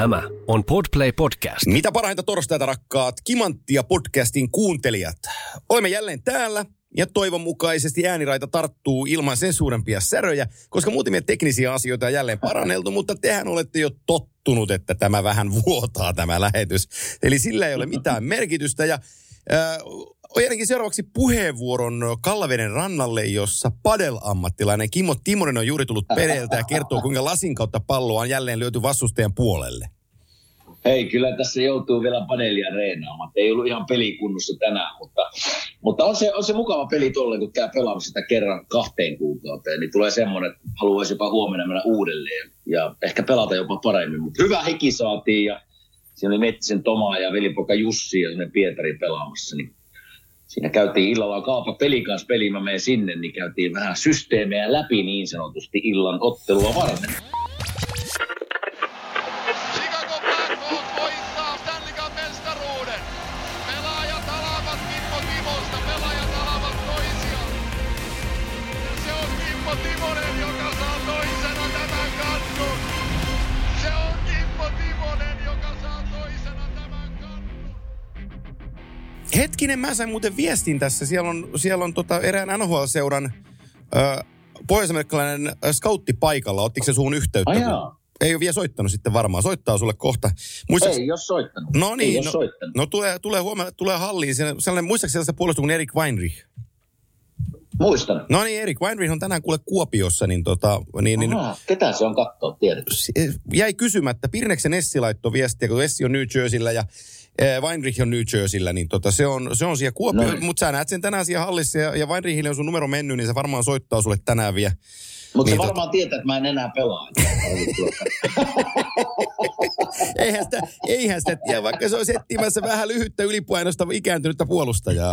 Tämä on Podplay Podcast. Mitä parhainta torstaita rakkaat Kimanttia podcastin kuuntelijat. Olemme jälleen täällä ja toivon mukaisesti ääniraita tarttuu ilman sen suurempia säröjä, koska muutamia teknisiä asioita on jälleen paranneltu, mutta tehän olette jo tottunut, että tämä vähän vuotaa tämä lähetys. Eli sillä ei ole mitään merkitystä ja äh, Ojenkin seuraavaksi puheenvuoron Kallaveden rannalle, jossa padel-ammattilainen Kimmo Timonen on juuri tullut pereiltä ja kertoo, kuinka lasin kautta palloa on jälleen löyty vastustajan puolelle. Hei, kyllä tässä joutuu vielä paneelia reenaamaan. Ei ollut ihan pelikunnossa tänään, mutta, mutta on, se, on se mukava peli tuolle, kun käy pelaamassa sitä kerran kahteen kuukauteen, niin tulee semmoinen, että haluaisi jopa huomenna mennä uudelleen ja ehkä pelata jopa paremmin. Mutta hyvä heki saatiin ja siinä oli Metsin Tomaa ja velipoika Jussi ja Pietari pelaamassa, niin siinä käytiin illalla kaapa peli kanssa peli, mä menen sinne, niin käytiin vähän systeemejä läpi niin sanotusti illan ottelua varten. Hetkinen, mä sain muuten viestin tässä. Siellä on, siellä on tota erään NHL-seuran ö, pohjois-amerikkalainen ö, scoutti paikalla. Ottiko se suun yhteyttä? Ai jaa. Ei ole vielä soittanut sitten varmaan. Soittaa sulle kohta. Muistaaks, Ei jos soittanut. No Ei niin, jos no, soittanut. no tulee, tulee huomenna, tulee halliin. Sellainen, muistaakseni sellaista puolustusta kuin Erik Weinrich? Muistan. No niin, Erik Weinrich on tänään kuule Kuopiossa, niin, tota, niin, niin Aha, ketä se on katsoa, tiedät? s- jäi kysymättä. Pirneksen Essi laittoi viestiä, kun Essi on New Jerseyllä ja Weinrich on New Jerseyllä, niin tota, se, on, se on siellä Kuopio, No niin. mutta sä näet sen tänään siellä hallissa ja, ja Weinrichille on sun numero mennyt, niin se varmaan soittaa sulle tänään vielä. Mutta Niin, se varmaan tietää, että mä en enää pelaa. Eihän sitä, eihän sitä tiedä, vaikka se olisi etsimässä vähän lyhyttä ylipainosta ikääntynyttä puolustajaa.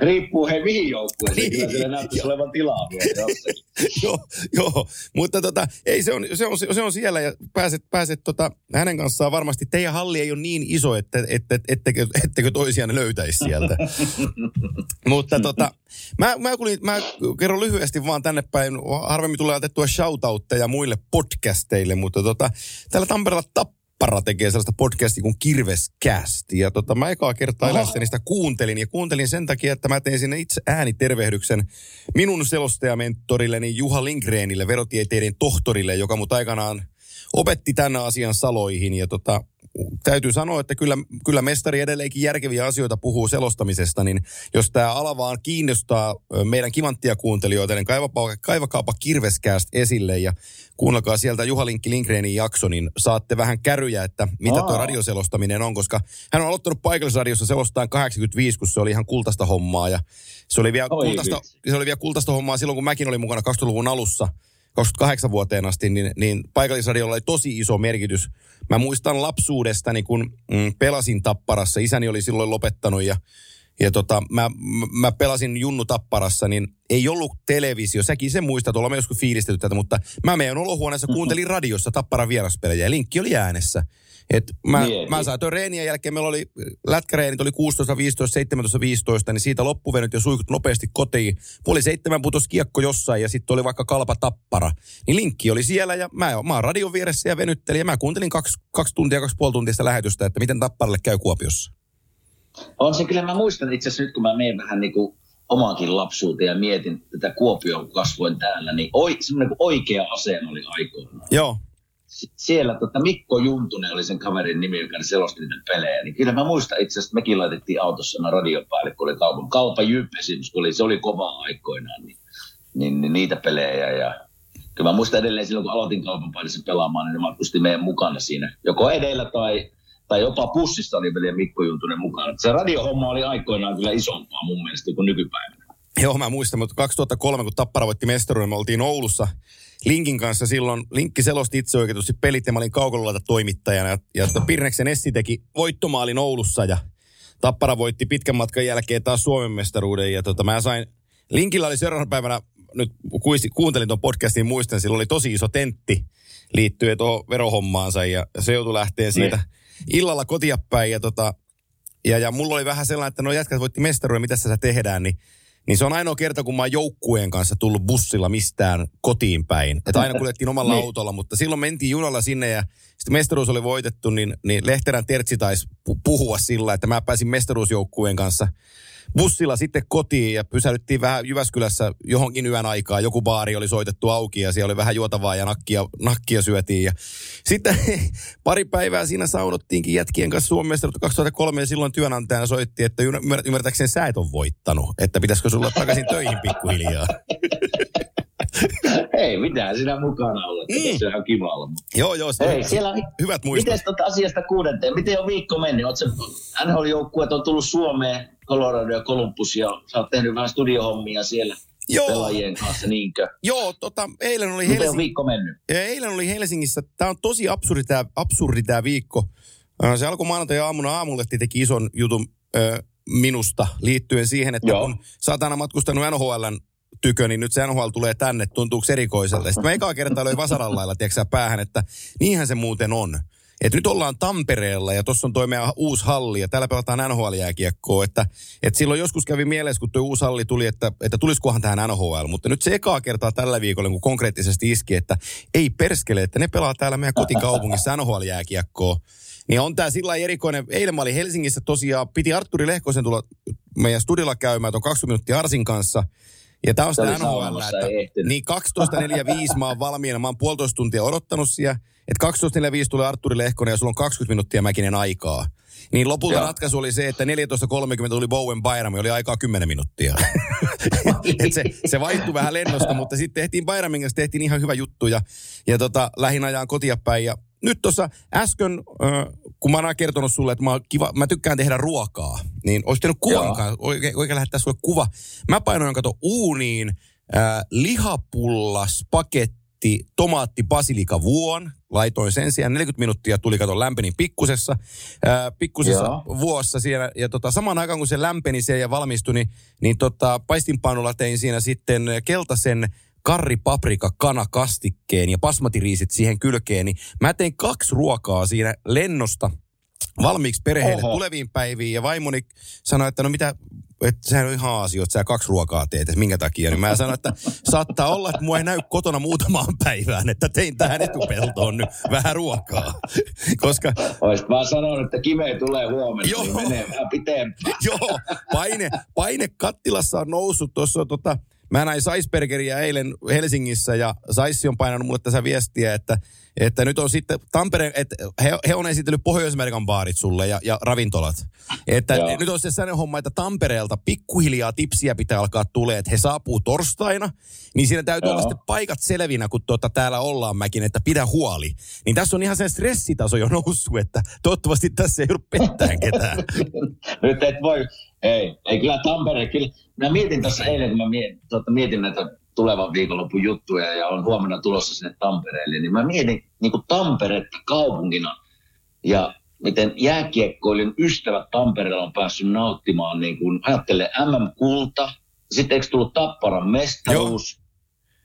Riippuu he mihin joukkueeseen. Kyllä Niin. siellä näyttäisi olevan tilaa vielä jossakin. joo, joo, mutta tota, ei se on, se on, se on siellä ja pääset, pääset tota, hänen kanssaan varmasti. Teidän halli ei ole niin iso, että, että, että ettekö, ettekö toisiaan löytäisi sieltä. mutta tota, mä, mä, kuulin, mä kerron lyhyesti vaan tänne päin. Harvemmin tulee otettua shoutoutteja muille podcasteille, mutta tota, täällä Tampereella Tappara tekee sellaista podcastia kuin Kirvescast. Ja tota, mä ekaa kertaa elässäni sitä kuuntelin. Ja kuuntelin sen takia, että mä tein sinne itse äänitervehdyksen minun selostajamentorilleni Juha Lindgrenille, verotieteiden tohtorille, joka mut aikanaan opetti tänä asian saloihin. Ja tota, täytyy sanoa, että kyllä, kyllä mestari edelleenkin järkeviä asioita puhuu selostamisesta, niin jos tämä ala vaan kiinnostaa meidän kimanttia kuuntelijoita, niin kaivapa, kaivakaapa Kirveskääst esille ja kuunnelkaa sieltä Juha Linkki Lindgrenin jakso, niin saatte vähän käryjä, että mitä tuo radioselostaminen on, koska hän on aloittanut paikallisradiossa selostaan 85, kun se oli ihan kultaista hommaa ja se oli vielä, Oi kultaista, vitsi. se oli vielä kultaista hommaa silloin, kun mäkin olin mukana 2000-luvun alussa, 28 vuoteen asti, niin, niin paikallisradiolla oli tosi iso merkitys. Mä muistan lapsuudestani, kun mm, pelasin Tapparassa. Isäni oli silloin lopettanut ja, ja tota, mä, mä- mä pelasin Junnu Tapparassa, niin ei ollut televisio. Säkin sen muistat, olemme joskus fiilistetty tätä, mutta mä meidän olohuoneessa kuuntelin radiossa Tapparan vieraspelejä ja linkki oli äänessä. Et mä, Mieti. mä saatoin reenien jälkeen, meillä oli lätkäreenit oli 16, 15, 17, 15, niin siitä loppuvenyt ja suikut nopeasti kotiin. Puoli seitsemän putos kiekko jossain ja sitten oli vaikka kalpa tappara. Niin linkki oli siellä ja mä, mä oon radion vieressä ja venyttelin ja mä kuuntelin kaksi, kaksi tuntia, kaksi puoli tuntia sitä lähetystä, että miten tapparalle käy Kuopiossa. On se kyllä, mä muistan itse asiassa nyt, kun mä menen vähän niin kuin omaankin lapsuuteen ja mietin tätä Kuopioon, kun kasvoin täällä, niin oi, semmoinen kuin oikea asema oli aikoinaan. Joo, Siellä tota, Mikko Juntunen oli sen kaverin nimi, joka selosti niitä pelejä. Niin kyllä mä muistan itse asiassa, mekin laitettiin autossa aina radion päälle, kun oli kaupan. Kalpa Jyp esimerkiksi, kun oli, se oli kovaa aikoinaan, niin, niin, niin niitä pelejä. Ja kyllä mä muistan edelleen silloin, kun aloitin kaupan päälle pelaamaan, niin ne matkusti meidän mukana siinä. Joko edellä tai, tai jopa pussissa oli vielä Mikko Juntunen mukana. Se radiohomma oli aikoinaan kyllä isompaa mun mielestä kuin nykypäivänä. Joo, mä muistan, mutta 2003, kun Tappara voitti mestaruuden, me oltiin Oulussa Linkin kanssa silloin. Linkki selosti itse oikeutusti pelit ja mä olin toimittajana. Ja, ja tota Pirneksen Essi teki voittomaalin Oulussa ja Tappara voitti pitkän matkan jälkeen taas Suomen mestaruuden. Ja tota, mä sain, Linkillä oli seuraavana päivänä, nyt kuisi- kuuntelin tuon podcastin, muistan, sillä oli tosi iso tentti liittyen tuohon verohommaansa ja se joutui lähteen siitä illalla kotia päin ja tota, ja, ja mulla oli vähän sellainen, että no jätkät voitti mestaruuden, mitä tässä tehdään, niin niin se on ainoa kerta, kun mä oon joukkueen kanssa tullut bussilla mistään kotiin päin. Että aina kuljettiin omalla Niin. autolla, mutta silloin mentiin junalla sinne ja sitten mestaruus oli voitettu, niin, niin Lehterän Tertsi taisi pu- puhua sillä, että mä pääsin mestaruusjoukkueen kanssa bussilla sitten kotiin ja pysähdyttiin vähän Jyväskylässä johonkin yön aikaa. Joku baari oli soitettu auki ja siellä oli vähän juotavaa ja nakkia, nakkia syötiin. Ja sitten pari päivää siinä saunottiinkin jätkien kanssa mestaruutta 2003 ja silloin työnantajana soitti, että ymmär- ymmärtääkseni sä et ole voittanut, että pitäisikö sulla takaisin töihin pikkuhiljaa. Ei mitään siinä mukana olla. Mm. Se on ihan kiva olla. joo, joo, se Hei, siellä on... hyvät muistot. Miten tuota asiasta kuudenteen? Miten on viikko mennyt? Oletko NHL-joukkueet on tullut Suomeen, Colorado ja Columbus, ja sä oot tehnyt vähän studiohommia siellä Joo, pelaajien kanssa, niinkö? joo tota, eilen oli Miten on Helsinki. viikko mennyt? Ja eilen oli Helsingissä, tämä on tosi absurdi tämä absurdi tää viikko. Äh, Se alkoi maanantai-aamuna, aamulehti teki ison jutun ö, minusta liittyen siihen, että Joo. kun sä oot aina matkustanut NHLn tykö, niin nyt se NHL tulee tänne, tuntuuko erikoiselta. Sitten mä ekaa kertaa löin vasaran lailla, tiedätkö päähän, että niinhän se muuten on. Et nyt ollaan Tampereella ja tuossa on toi meidän uusi halli ja täällä pelataan NHL-jääkiekkoa. Että, et silloin joskus kävi mielessä, kun tuo uusi halli tuli, että, että tulisikohan tähän NHL. Mutta nyt se ekaa kertaa tällä viikolla, kun konkreettisesti iski, että ei perskele, että ne pelaa täällä meidän kotikaupungissa NHL-jääkiekkoa. Niin on tää sillä erikoinen. Eilen mä olin Helsingissä tosiaan, piti Arturi Lehkosen tulla meidän studilla käymään tuon 20 minuuttia Arsin kanssa. Ja tää on sitä NHL, että niin 12.45 mä oon valmiina. Mä oon puolitoista tuntia odottanut siellä. Että 12.45 tulee Arturi Lehkonen ja sulla on 20 minuuttia mäkinen aikaa. Niin lopulta Joo. ratkaisu oli se, että 14.30 tuli Bowen Bayram, oli aikaa 10 minuuttia. Et se, se vaihtui vähän lennosta, mutta sitten tehtiin Bayramin kanssa, tehtiin ihan hyvä juttu ja, ja tota, lähin ajaan kotia päin. Ja nyt tuossa äsken, äh, kun mä oon aina kertonut sulle, että mä, oon kiva, mä tykkään tehdä ruokaa, niin olisi tehnyt kuvan, kanssa, oikein, oikein lähettää sulle kuva. Mä painoin kato uuniin äh, lihapullas, paketti, tomaatti, basilika vuon. Laitoin sen sijaan 40 minuuttia, tuli kato lämpenin pikkusessa, ää, pikkusessa Joo. vuossa siellä. Ja tota, samaan aikaan kun se lämpeni siellä ja valmistui, niin, niin tota, paistinpainulla tein siinä sitten keltaisen karri, paprika, kana, kastikkeen ja basmatiriisit siihen kylkeen. Niin mä tein kaksi ruokaa siinä lennosta valmiiksi perheelle Oho. tuleviin päiviin. Ja vaimoni sanoi, että no mitä, että sehän on ihan aasio, että sä kaksi ruokaa teet, että minkä takia. Niin mä sanoin, että saattaa olla, että mua ei näy kotona muutamaan päivään, että tein tähän etupeltoon nyt vähän ruokaa. Koska Olisit vaan sanonut, että Kime tulee huomenna, Joo. niin menee vähän pitempään. Joo, paine, paine kattilassa on noussut. Tuossa tota, mä näin Saisbergeria eilen Helsingissä ja Saissi on painanut mulle tässä viestiä, että, että nyt on sitten Tampere, että he, he on esitellyt Pohjois-Amerikan baarit sulle ja, ja ravintolat. Että Joo. nyt on se sellainen homma, että Tampereelta pikkuhiljaa tipsiä pitää alkaa tulee, että he saapuu torstaina, niin siinä täytyy Joo. olla sitten paikat selvinä, kun tuota, täällä ollaan mäkin, että pidä huoli. Niin tässä on ihan se stressitaso jo noussut, että toivottavasti tässä ei ollut pettään ketään. Nyt et voi, ei, ei kyllä Tampere, kyllä. Mä mietin tuossa eilen, kun mä mietin, tuota, mietin näitä tulevan viikonlopun juttuja ja on huomenna tulossa sinne Tampereelle, niin mä mietin niin kuin Tamperetta kaupunkina ja miten jääkiekkoilun ystävät Tampereella on päässyt nauttimaan, niin kuin ajattelee MM-kulta, sitten eikö tullut Tapparan mestaruus,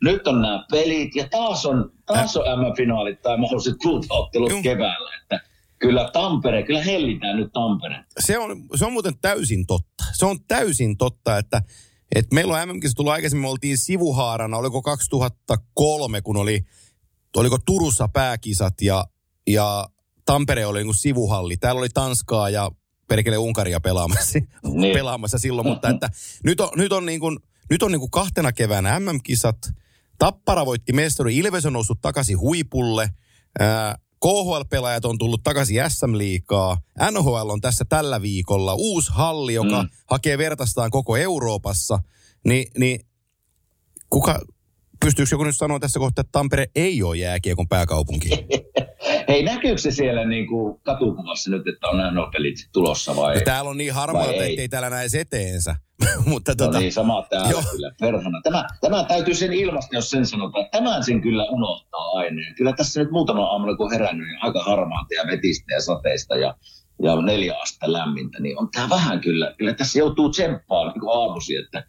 nyt on nämä pelit ja taas on, taas on MM-finaalit tai mahdolliset kultaottelut keväällä, että kyllä Tampere, kyllä hellitään nyt Tampere. se on, se on muuten täysin totta. Se on täysin totta, että, että meillä on mm tullut aikaisemmin, me oltiin sivuhaarana, oliko 2003, kun oli, oliko Turussa pääkisat ja, ja Tampere oli niin kuin sivuhalli. Täällä oli Tanskaa ja perkele Unkaria pelaamassa, Niin. pelaamassa silloin, mutta että nyt on, nyt on, niin kuin, nyt on niin kuin kahtena keväänä MM-kisat. Tappara voitti mestari, Ilves on noussut takaisin huipulle. Ää, KHL-pelaajat on tullut takaisin SM-liikaa. NHL on tässä tällä viikolla. Uusi halli, joka mm. Hakee vertaistaan koko Euroopassa. Ni, niin kuka, pystyykö joku nyt sanoa tässä kohtaa, että Tampere ei ole jääkiekon pääkaupunki? Hei, näkyykö se siellä niin kuin katukuvassa nyt, että on nämä pelit tulossa vai? Ja täällä on niin harmaata, Vai ei? täällä näe eteensä. Mutta No tota, niin, sama täällä Joo. kyllä, perhana. Tämä, tämä täytyy sen ilmasta, jos sen sanotaan. Tämän sen kyllä unohtaa aina. Kyllä tässä nyt muutama aamulla, kun herännyt, niin aika harmaata ja vetistä ja sateista ja, ja neljä astetta lämmintä, niin on tämä vähän kyllä, kyllä tässä joutuu tsemppaan niin aamusi, että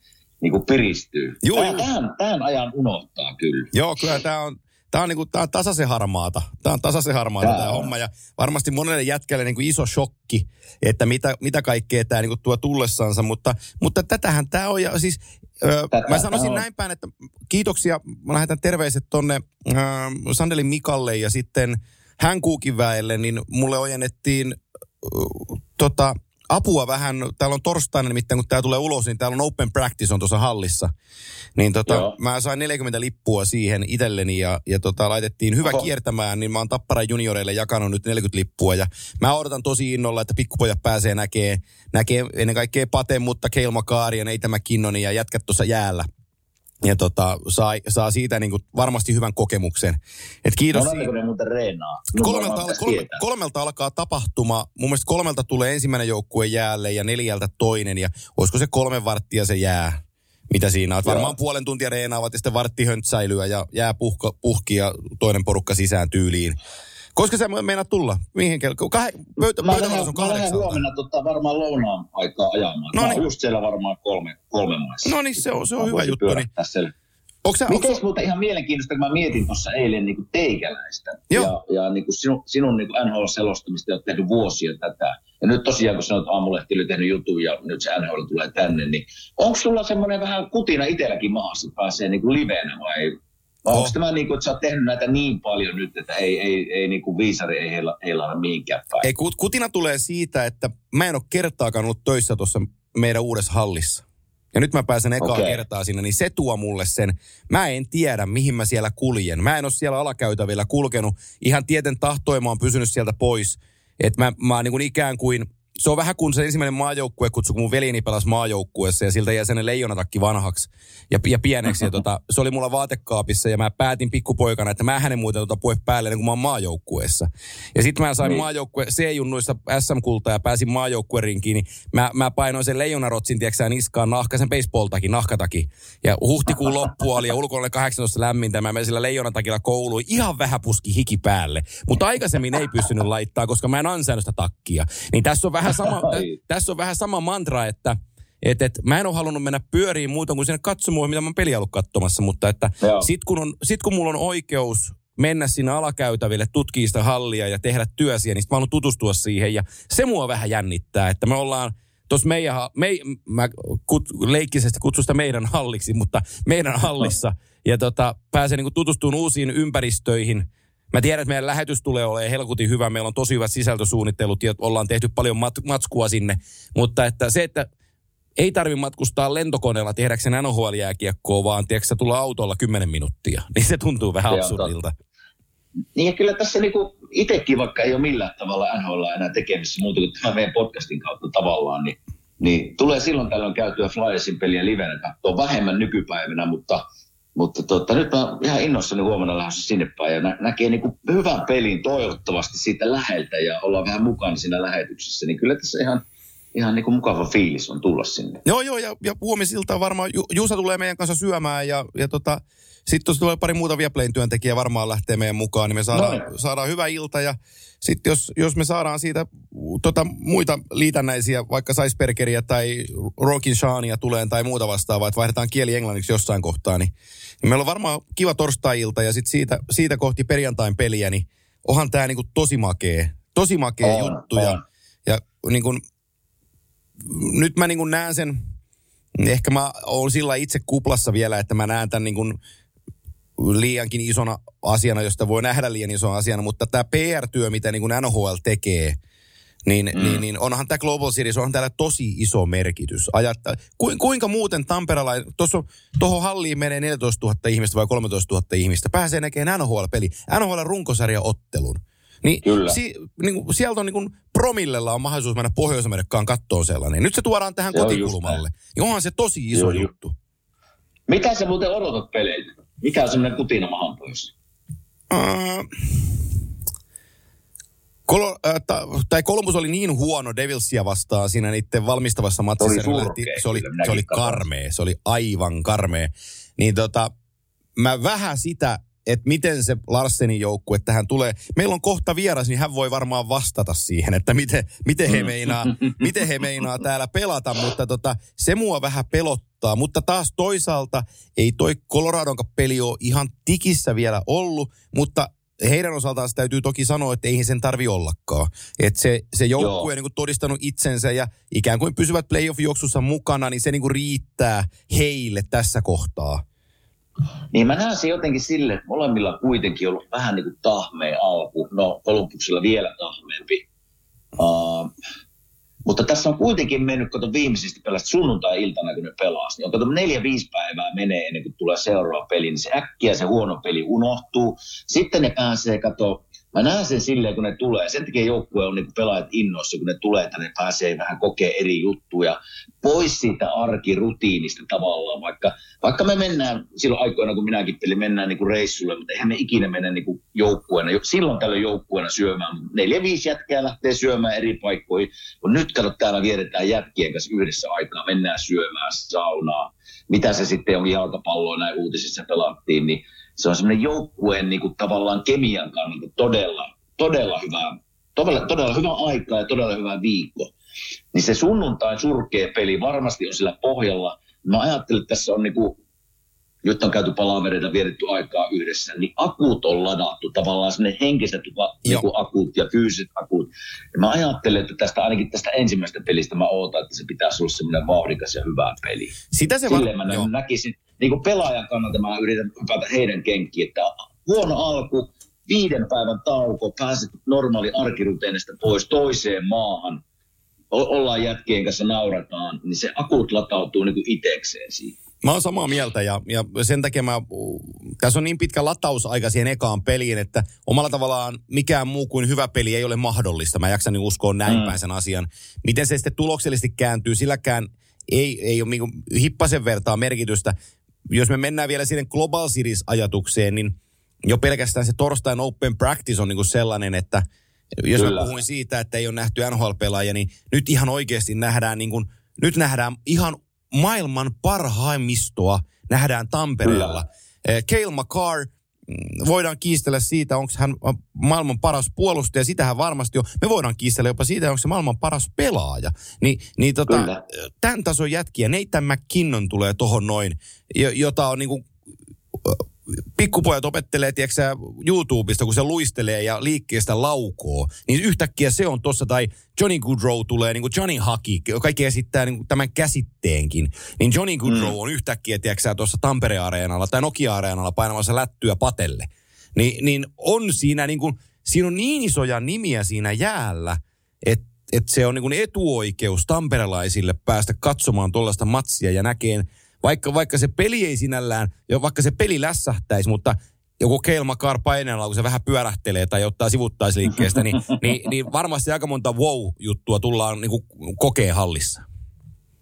niin kuin piristyy. Joo, Tämä-. Tämän, tämän ajan unohtaa kyllä. Joo, kyllä tämä on, Tämä on, niinku, tää on tasaisen harmaata. Tämä on tasaisen harmaata tämä homma. Ja varmasti monelle jätkälle niinku iso shokki, että mitä, mitä kaikkea tämä niinku tuo tullessansa. Mutta, mutta tätähän tämä on. Ja siis, ö, mä sanoisin on. näin päin, että kiitoksia. Mä lähetän terveiset tonne ö, Sandelin Mikalle ja sitten hän väelle, niin mulle ojennettiin ö, tota, apua vähän. Täällä on torstaina nimittäin, kun tämä tulee ulos, niin täällä on open practice on tuossa hallissa. Niin tota, mä sain 40 lippua siihen itselleni ja, ja tota, laitettiin hyvä Oho. kiertämään, niin mä oon Tappara junioreille jakanut nyt 40 lippua. Ja mä odotan tosi innolla, että pikkupojat pääsee näkee, näkee ennen kaikkea Pate, mutta Keilma Kaari ja Neitä McKinnoni ja jätkät tuossa jäällä ja tota, saa, saa siitä niin kuin varmasti hyvän kokemuksen. Et kiitos. No, ne muuten reenaa? kolmelta, al- kolme, kolmelta alkaa tapahtuma. Mun mielestä kolmelta tulee ensimmäinen joukkue jäälle ja neljältä toinen. Ja olisiko se kolme varttia se jää, mitä siinä on. Varmaan puolen tuntia reenaavat ja sitten vartti höntsäilyä ja jää puhka, puhki ja toinen porukka sisään tyyliin. Koska sä meinaat tulla? Mihin kello? Kah- pöytä, mä lähden, on mä lähden huomenna tota, varmaan lounaan aikaa ajamaan. No niin. just siellä varmaan kolme, kolme maissa. No niin, se on, se on hyvä juttu. Niin. Onko sä, Miten onko... muuten ihan mielenkiintoista, kun mä mietin tuossa eilen niin kuin teikäläistä Joo. ja, ja niin kuin sinun, sinun niin NHL-selostamista, olet tehnyt vuosia tätä. Ja nyt tosiaan, kun sanoit aamulehti oli tehnyt jutun ja nyt se NHL tulee tänne, niin onko sulla semmoinen vähän kutina itselläkin maassa, että pääsee niin kuin liveenä vai vai onko tämä niin kuin, että sä oot tehnyt näitä niin paljon nyt, että ei, ei, ei niin kuin viisari ei heillä, heillä ole mihinkään päin? Ei, kutina tulee siitä, että mä en ole kertaakaan ollut töissä tuossa meidän uudessa hallissa. Ja nyt mä pääsen ekaa okay. kertaa sinne, niin se tuo mulle sen. Mä en tiedä, mihin mä siellä kuljen. Mä en ole siellä alakäytävillä kulkenut. Ihan tieten tahtoin mä oon pysynyt sieltä pois. Että mä, mä oon niin kuin ikään kuin se on vähän kuin se ensimmäinen maajoukkue kutsu, kun mun veljeni pelasi maajoukkueessa ja siltä jäi sen leijonatakki vanhaksi ja, ja pieneksi. Ja tota, se oli mulla vaatekaapissa ja mä päätin pikkupoikana, että mä hänen muuten tota pue päälle, kun mä oon maajoukkueessa. Ja sitten mä sain niin. maajoukkue C-junnuissa SM-kultaa ja pääsin maajoukkuerinkiin, niin mä, mä painoin sen leijonarotsin, tiedätkö niskaan nahkaisen baseball-takin, nahkataki. Ja huhtikuun loppu oli ja ulkona oli 18 lämmintä, mä menin sillä leijonatakilla kouluun, ihan vähän puski hiki päälle. Mutta aikaisemmin ei pystynyt laittaa, koska mä en ansainnut sitä takkia. Niin tässä on vähän vähän sama, tä, tässä on vähän sama mantra, että et, et, mä en ole halunnut mennä pyöriin muuta kuin sinne katsomuun, mitä mä oon peli ollut katsomassa, mutta että sit kun, on, sit kun mulla on oikeus mennä sinne alakäytäville, tutkia sitä hallia ja tehdä työsiä, niin sit mä haluan tutustua siihen. Ja se mua vähän jännittää, että me ollaan tuossa meidän, me, mä kut, leikkisesti kutsun sitä meidän halliksi, mutta meidän hallissa. Ja tota, pääsee niinku tutustumaan uusiin ympäristöihin – Mä tiedän, että meidän lähetys tulee olemaan helkutin hyvä. Meillä on tosi hyvät sisältösuunnittelut ja ollaan tehty paljon mat- matskua sinne. Mutta että se, että ei tarvi matkustaa lentokoneella tehdäkseen NHL-jääkiekkoa, vaan tiedätkö, tulla autolla 10 minuuttia. Niin se tuntuu vähän absurdilta. Niin ja kyllä tässä niinku itsekin, vaikka ei ole millään tavalla NHL enää tekemisissä muuta kuin tämän meidän podcastin kautta tavallaan, niin, niin tulee silloin tällöin käytyä Flyersin peliä livenä katsoa vähemmän nykypäivänä, mutta – mutta tota, nyt mä ihan innoissani huomenna lähdössä sinne päin ja nä- näkee niin kuin hyvän pelin toivottavasti siitä läheltä ja ollaan vähän mukana siinä lähetyksessä. Niin kyllä tässä ihan, ihan niin kuin mukava fiilis on tulla sinne. Joo, joo, ja, ja huomisilta varmaan Ju, Juusa tulee meidän kanssa syömään ja, ja tota, sitten tulee pari muuta Viaplayn työntekijää varmaan lähtee meidän mukaan, niin me saadaan, no. saadaan hyvä ilta. Ja sitten jos, jos me saadaan siitä tota, muita liitännäisiä, vaikka Saisbergeria tai Rokin Shania tuleen tai muuta vastaavaa, että vaihdetaan kieli englanniksi jossain kohtaa, niin, niin meillä on varmaan kiva torstai-ilta ja sitten siitä, siitä kohti perjantain peliä, niin onhan tämä niinku tosi makee, tosi makee on, juttu. On. Ja, ja niinku, nyt mä niinku näen sen, ehkä mä oon sillä itse kuplassa vielä, että mä näen tämän niinku liiankin isona asiana, josta voi nähdä liian isona asiana, mutta tämä PR-työ, mitä niin kuin NHL tekee, niin, mm. niin, niin onhan tämä Global Series, onhan täällä tosi iso merkitys. Ajatta, ku, kuinka muuten Tampereella, tuohon halliin menee 14 000 ihmistä vai 13 000 ihmistä, pääsee näkemään NHL-peli, NHL-runkosarja-ottelun. Niin, si, niin kuin, sieltä on niin kuin, promillella on mahdollisuus mennä Pohjois-Amerikkaan kattoon sellainen. Nyt se tuodaan tähän Joo, kotikulmalle. Niin onhan se tosi iso Joo, juttu. Mitä sä muuten odotat peleiltä? Mikä on semmoinen kutina mahan pois? Uh, Kolo, äh, ta, tai Columbus oli niin huono Devilsia vastaan siinä niiden valmistavassa matsissa. Se oli, surkea, se oli, se oli karmea, se oli aivan karmea. Niin tota, mä vähän sitä, että miten se Larsenin joukkue tähän tulee. Meillä on kohta vieras, niin hän voi varmaan vastata siihen, että miten, miten, he, mm. meinaa, miten he meinaa täällä pelata. Mutta tota, se mua vähän pelottaa. Mutta taas toisaalta ei toi Coloradon peli ole ihan tikissä vielä ollut, mutta heidän osaltaan se täytyy toki sanoa, että eihän sen tarvi ollakaan. Että se, se joukkue on niin todistanut itsensä ja ikään kuin pysyvät playoff-juoksussa mukana, niin se niin kuin riittää heille tässä kohtaa. Niin mä näen se jotenkin sille, että molemmilla kuitenkin ollut vähän niin kuin tahmeen alku. No, Kolumbuksella vielä tahmeempi. Uh, mutta tässä on kuitenkin mennyt, kato viimeisistä pelasta sunnuntai-iltana, kun ne pelasi, niin on kato neljä-viisi päivää menee ennen kuin tulee seuraava peli, niin se äkkiä se huono peli unohtuu. Sitten ne pääsee, kato, Mä näen sen silleen, kun ne tulee. Sen takia joukkue on niin pelaajat innoissa, kun ne tulee, että ne pääsee vähän kokea eri juttuja pois siitä arkirutiinista tavallaan. Vaikka, vaikka me mennään silloin aikoina, kun minäkin pelin, mennään niin kuin reissulle, mutta eihän me ikinä mennä niin kuin joukkueena. Silloin tällöin joukkueena syömään. Neljä, viisi jätkää lähtee syömään eri paikkoihin. Kun nyt kato, täällä vietetään jätkien kanssa yhdessä aikaa, mennään syömään saunaa. Mitä se sitten on jalkapalloa näin uutisissa pelattiin, niin se on semmoinen joukkueen niin kuin tavallaan kemian kannalta todella, todella hyvä, todella, todella hyvä aika ja todella hyvä viikko. Niin se sunnuntain surkea peli varmasti on sillä pohjalla. Mä ajattelen, että tässä on niin kuin nyt on käyty palavereita, vietetty aikaa yhdessä, niin akut on ladattu, tavallaan sinne henkiset niin akut ja fyysiset akut. Ja mä ajattelen, että tästä ainakin tästä ensimmäisestä pelistä mä ootan, että se pitäisi olla semmoinen vauhdikas ja hyvä peli. Sitä se Silleen va- mä näkisin, niin kuin pelaajan kannalta mä yritän hypätä heidän kenkiin, että huono alku, viiden päivän tauko, pääset normaali arkiruteenista pois toiseen maahan, ollaan jätkien kanssa, naurataan, niin se akut latautuu niin kuin itekseen siihen. Mä oon samaa mieltä ja, ja sen takia mä, tässä on niin pitkä latausaika siihen ekaan peliin, että omalla tavallaan mikään muu kuin hyvä peli ei ole mahdollista. Mä jaksan niin uskoa näin mm. päin sen asian. Miten se sitten tuloksellisesti kääntyy, silläkään ei, ei ole niin hippasen vertaa merkitystä. Jos me mennään vielä siihen Global Series-ajatukseen, niin jo pelkästään se torstain Open Practice on niin kuin sellainen, että jos Kyllä. mä puhuin siitä, että ei ole nähty NHL-pelaajia, niin nyt ihan oikeasti nähdään niin kuin, nyt nähdään ihan maailman parhaimmistoa nähdään Tampereella. Kale eh, McCarr, mm, voidaan kiistellä siitä, onko hän maailman paras puolustaja, sitähän varmasti on. Me voidaan kiistellä jopa siitä, onko se maailman paras pelaaja. Ni, niin tota, tämän tason jätkiä, Nathan McKinnon tulee tohon noin, jota on niinku pikkupojat opettelee, tiedätkö YouTubesta, kun se luistelee ja liikkeestä laukoo, niin yhtäkkiä se on tossa, tai Johnny Goodrow tulee, niin kuin Johnny Haki, kaikki esittää niin kuin tämän käsitteenkin, niin Johnny Goodrow mm. on yhtäkkiä, tiedätkö tuossa Tampere-areenalla tai Nokia-areenalla painamassa lättyä patelle. Ni, niin on siinä niin kuin, siinä on niin isoja nimiä siinä jäällä, että et se on niin kuin etuoikeus tamperelaisille päästä katsomaan tuollaista matsia ja näkeen vaikka, vaikka se peli ei sinällään, jo vaikka se peli lässähtäisi, mutta joku Keilma Kar painella, kun se vähän pyörähtelee tai ottaa sivuttaisliikkeestä, niin, niin, niin varmasti aika monta wow-juttua tullaan niin kokee hallissa.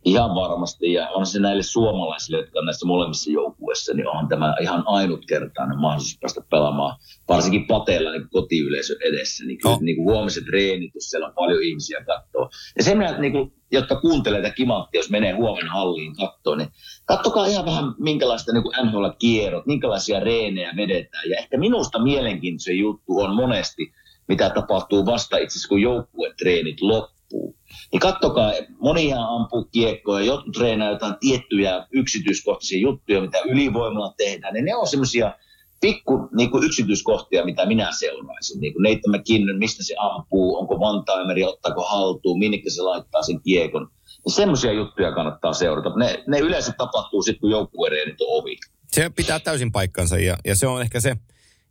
Ihan varmasti, ja on se näille suomalaisille, jotka on näissä molemmissa joukkueissa, niin on tämä ihan ainutkertainen mahdollisuus päästä pelaamaan, varsinkin pateella niin kotiyleisön edessä. Niin, kyllä, no. niin kuin huomiset treenit, jos siellä on paljon ihmisiä katsoa. Ja se, niin kuin, jotka kuuntelee tätä kimanttia, jos menee huomenna halliin katsoa, niin katsokaa ihan vähän minkälaista niin NHL-kierrot, minkälaisia reenejä vedetään. Ja ehkä minusta mielenkiintoinen juttu on monesti, mitä tapahtuu vasta itse asiassa, kun joukkuetreenit loppuu. Niin kattokaa, monia ampuu kiekkoja, jotkut treenaa jotain tiettyjä yksityiskohtaisia juttuja, mitä ylivoimalla tehdään. Ja ne on semmoisia pikku niin kuin yksityiskohtia, mitä minä seuraisin. Niin kuin Nathan McKinnon, mistä se ampuu, onko one-timeri, ottaako haltuun, minne se laittaa sen kiekon. Semmoisia juttuja kannattaa seurata. Ne, ne yleensä tapahtuu sitten, kun joukkuereenit on ovi. Se pitää täysin paikkansa ja, ja se on ehkä se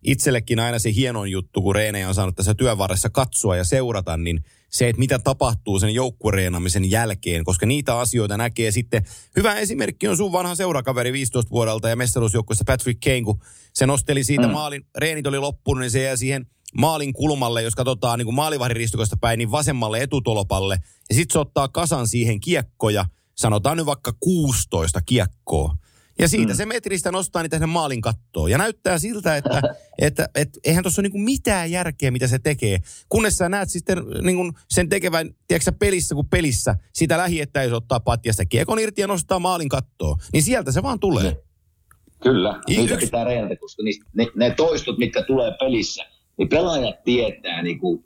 itsellekin aina se hienon juttu, kun reenejä on saanut tässä työvarressa katsoa ja seurata, niin se, että mitä tapahtuu sen joukkuereenamisen jälkeen, koska niitä asioita näkee sitten. Hyvä esimerkki on sun vanha seurakaveri 15 vuodelta ja mestaruusjoukkueessa Patrick Kane, kun se nosteli siitä mm. maalin, reenit oli loppunut, niin se jää siihen maalin kulmalle, jos katsotaan niin maalivahdiristukasta päin, niin vasemmalle etutolopalle. Ja sitten se ottaa kasan siihen kiekkoja, sanotaan nyt vaikka 16 kiekkoa. Ja siitä mm. se metristä nostaa niitä maalin kattoon. Ja näyttää siltä, että, että, että, että eihän tuossa ole niin mitään järkeä, mitä se tekee. Kunnes sä näet sitten niin kuin sen tekevän, tiedätkö pelissä kuin pelissä, sitä lähiettäisyyttä ottaa patjasta kiekon irti ja nostaa maalin kattoon. Niin sieltä se vaan tulee. Kyllä, niitä pitää reenata, koska niistä, ne, ne toistot, mitkä tulee pelissä, niin pelaajat tietää niin kuin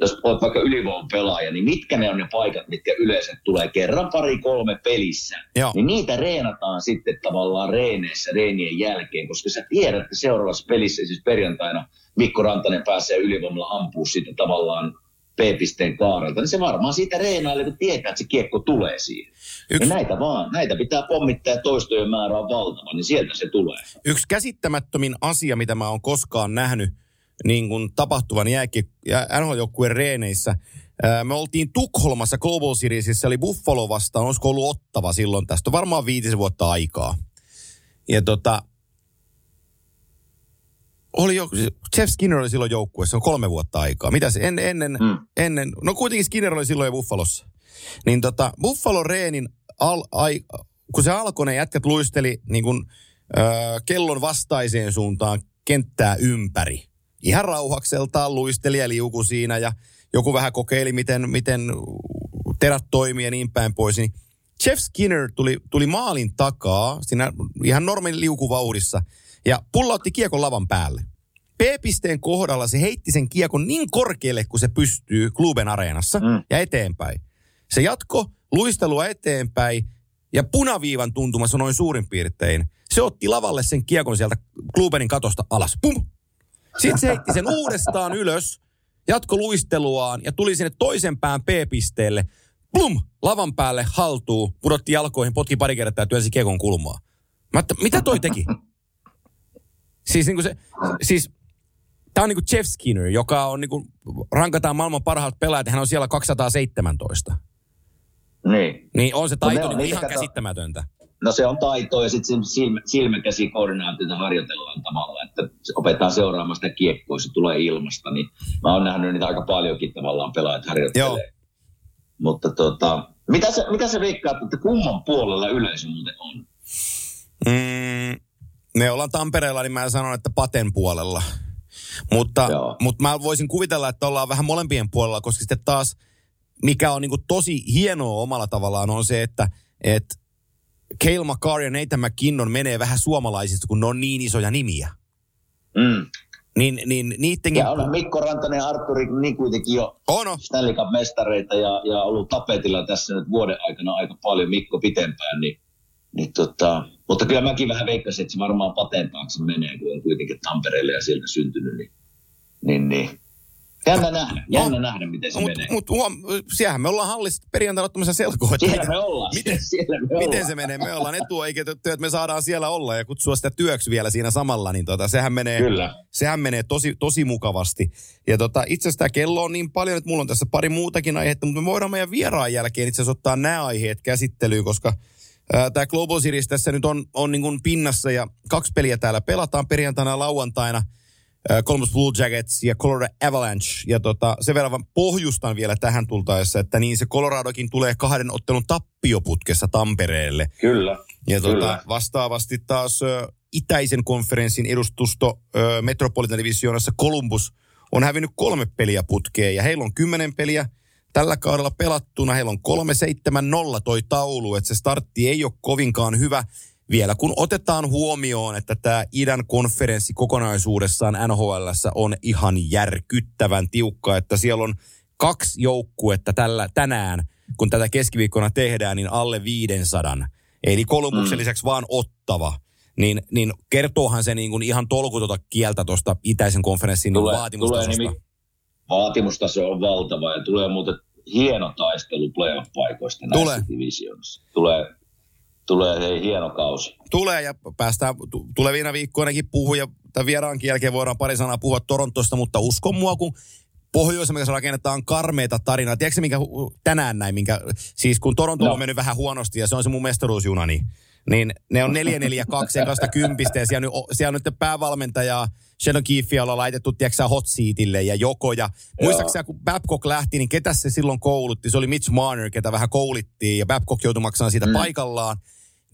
jos olet vaikka ylivoiman pelaaja, niin mitkä ne on ne paikat, mitkä yleensä tulee kerran pari kolme pelissä. Joo. Niin niitä reenataan sitten tavallaan reeneissä reenien jälkeen, koska sä tiedät, että seuraavassa pelissä, siis perjantaina, Mikko Rantanen pääsee ylivoimalla ampuu sitten tavallaan P-pisteen kaarelta, niin se varmaan siitä reenailee, kun tietää, että se kiekko tulee siihen. Yksi- Ja näitä vaan, näitä pitää pommittaa ja toistojen määrä on valtava, niin sieltä se tulee. Yksi käsittämättömin asia, mitä mä oon koskaan nähnyt niin kuin tapahtuvan ja NHL-joukkueen reeneissä. Me oltiin Tukholmassa Global Seriesissä, oli Buffalo vastaan, olisiko ollut ottava silloin, tästä on varmaan viitisen vuotta aikaa. Ja tota, oli jo, Jeff Skinner oli silloin joukkueessa, on kolme vuotta aikaa. Mitä se, en, ennen, Mm. ennen, no kuitenkin Skinner oli silloin jo Buffalossa. Niin tota, Buffalo Reenin, al, ai, kun se alkoi, ne jätkät luisteli niin kuin, ö, kellon vastaiseen suuntaan kenttää ympäri. Ihan rauhakseltaan luisteli ja liuku siinä ja joku vähän kokeili, miten, miten terät toimii ja niin päin pois. Niin Jeff Skinner tuli, tuli maalin takaa siinä ihan normin liukuvauhdissa ja pullautti kiekon lavan päälle. P-pisteen kohdalla se heitti sen kiekon niin korkealle, kun se pystyy Kluben areenassa mm. ja eteenpäin. Se jatko luistelua eteenpäin ja punaviivan tuntumassa noin suurin piirtein. Se otti lavalle sen kiekon sieltä Klubenin katosta alas. Pum! Sitten se heitti sen uudestaan ylös, jatko luisteluaan ja tuli sinne toisen pään P-pisteelle. Plum! Lavan päälle haltuu, pudotti jalkoihin, potki pari kertaa ja työnsi kiekon kulmaa. Mä että, mitä toi teki? Siis niin kuin se, siis Tämä on niin kuin Jeff Skinner, joka on niin kuin, rankataan maailman parhaat pelaajat, ja hän on siellä 217. Niin. Niin on se taito on niin ihan kato- käsittämätöntä. No se on taito ja sitten silmä, silmäkäsikoordinaatiota harjoitellaan tavalla, että opetetaan seuraamaan sitä kiekkoa, se tulee ilmasta. Niin mä oon nähnyt niitä aika paljonkin tavallaan pelaajat harjoittelee. Joo. Mutta tota, mitä se, mitä se veikkaat, että kumman puolella yleisö muuten on? Mm, me ollaan Tampereella, niin mä sanon, että Paten puolella. Mutta, Joo. mutta mä voisin kuvitella, että ollaan vähän molempien puolella, koska sitten taas, mikä on niin tosi hienoa omalla tavallaan, on se, että, että Cale McCarr ja Nathan McKinnon menee vähän suomalaisista, kun ne on niin isoja nimiä. Mm. Niin, niin niittenkin... Ja on Mikko Rantanen ja Arturi niin kuitenkin jo On, on. Stanley Cup-mestareita ja, ja ollut tapetilla tässä nyt vuoden aikana aika paljon, Mikko pitempään, niin, niin tota, mutta kyllä mäkin vähän veikkasin, että se varmaan pateen taakse menee, kun on kuitenkin Tampereelle ja sieltä syntynyt, niin, niin, niin. Jännä nähdä, jännä On. nähdä, miten se Mutta menee. mut, huom, siellähän me ollaan hallissa perjantaina ottamassa selkoa. Siellä miten- me ollaan, miten- siellä me ollaan. Miten se menee? Me ollaan etuoikeutettu, että me saadaan siellä olla ja kutsua sitä työksi vielä siinä samalla, niin tota, sehän menee, Kyllä. sehän menee tosi, tosi mukavasti. Ja tota, itse asiassa tämä kello on niin paljon, että mulla on tässä pari muutakin aihetta, mutta me voidaan meidän vieraan jälkeen itse asiassa ottaa nämä aiheet käsittelyyn, koska tämä Global Series tässä nyt on, on niin kuin pinnassa ja kaksi peliä täällä pelataan perjantaina ja lauantaina. Ää, Columbus Blue Jackets ja Colorado Avalanche. Ja tota, sen verran vaan pohjustan vielä tähän tultaessa, että niin se Coloradokin tulee kahden ottelun tappioputkessa Tampereelle. Kyllä. Ja Kyllä. tota, vastaavasti taas ö, itäisen konferenssin edustusto ö, Metropolitan Divisionassa Columbus on hävinnyt kolme peliä putkeen ja heillä on kymmenen peliä tällä kaudella pelattuna. Heillä on 3-7-0 toi taulu, että se startti ei ole kovinkaan hyvä vielä kun otetaan huomioon, että tämä idän konferenssi kokonaisuudessaan NHLssä on ihan järkyttävän tiukka, että siellä on kaksi joukkuetta tällä, tänään, kun tätä keskiviikkona tehdään, niin alle 500. Eli Kolumbuksen Mm. lisäksi vaan ottava. Niin, niin kertoohan se niin kuin ihan tolkutonta kieltä tuosta itäisen konferenssin Tulee- vaatimustasosta. tulee nimi- Vaatimustaso on valtava ja tulee muuten hieno taistelu playoff-paikoista näissä Tulee. divisioonissa. Tulee, tulee hei, hieno kausi. tulee ja päästään tu- tulevina viikkoinakin puhua ja tämän vieraankin jälkeen voidaan pari sanaa puhua Torontosta, mutta uskon mua, kun Pohjois-Amerikassa rakennetaan karmeita tarinaa. Tiedätkö minkä tänään näin, minkä, siis kun Toronto No. on mennyt vähän huonosti ja se on se mun mestaruusjuna, niin, niin ne on 4-4-2 ekasta kympistä ja siellä on, nyt- siellä on nyt päävalmentaja Shannon Keefe ollaan laitettu, tiedätkö hot seatille ja joko. Ja muistaakseni kun Babcock lähti, niin ketä se silloin koulutti? Se oli Mitch Marner, ketä vähän koulittiin ja Babcock joutui maksamaan siitä mm. paikallaan.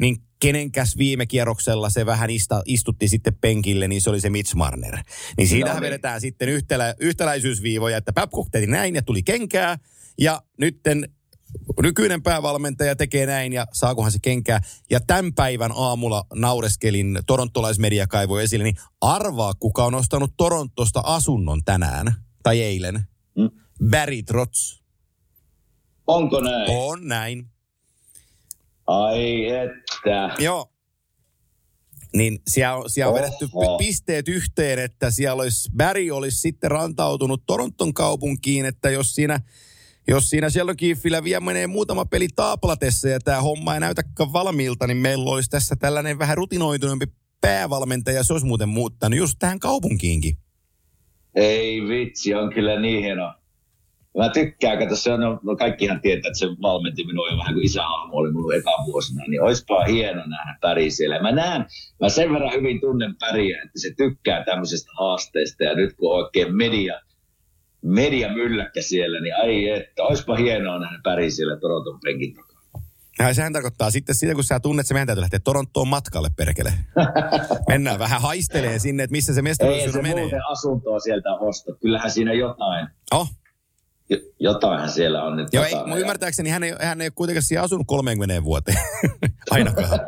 Niin kenenkäs viime kierroksella se vähän ista, istutti sitten penkille, niin se oli se Mitch Marner. Niin siinähän No niin. vedetään sitten yhtälä, yhtäläisyysviivoja, että Babcock teki näin ja tuli kenkää. Ja nytten nykyinen päävalmentaja tekee näin ja saakohan se kenkää. Ja tämän päivän aamulla naureskelin torontolaismedia kaivoi esille, niin arvaa kuka on ostanut Torontosta asunnon tänään tai eilen. Mm. Barry Trotz. Onko näin? On näin. Ai että. Joo. Niin siellä siellä on Oho. vedetty pi- pisteet yhteen, että siellä olisi, Barry olisi sitten rantautunut Toronton kaupunkiin, että jos siinä, jos siinä Shellowkeefillä vielä menee muutama peli taaplatessa ja tämä homma ei näytäkään valmiilta, niin meillä olisi tässä tällainen vähän rutinoituneempi päävalmentaja, se olisi muuten muuttanut just tähän kaupunkiinkin. Ei vitsi, on kyllä niin hieno. Mä tykkään, kato se on, no, no kaikkihan tietää, että se valmenti minua jo vähän kuin isähahmo oli mulla eka vuosina, niin oispa hieno nähdä Päri siellä. Mä näen, mä sen verran hyvin tunnen Päriä, että se tykkää tämmöisestä haasteesta ja nyt kun oikein media, media mylläkkä siellä, niin ai että, oispa hienoa nähdä Päri siellä Toronton penkin. Ja sehän tarkoittaa sitten sitä, kun sä tunnet, että meidän täytyy lähteä Torontoon matkalle, perkele. Mennään vähän haistelee sinne, että missä se Ei mestaruus se menee. muuten asuntoa sieltä osta. Kyllähän siinä jotain, Oh, jotainhan siellä on. Nyt Joo, ei, mun ymmärtääkseni hän ei, hän ei ole kuitenkaan siellä asunut 30 vuoteen. Ainakaan.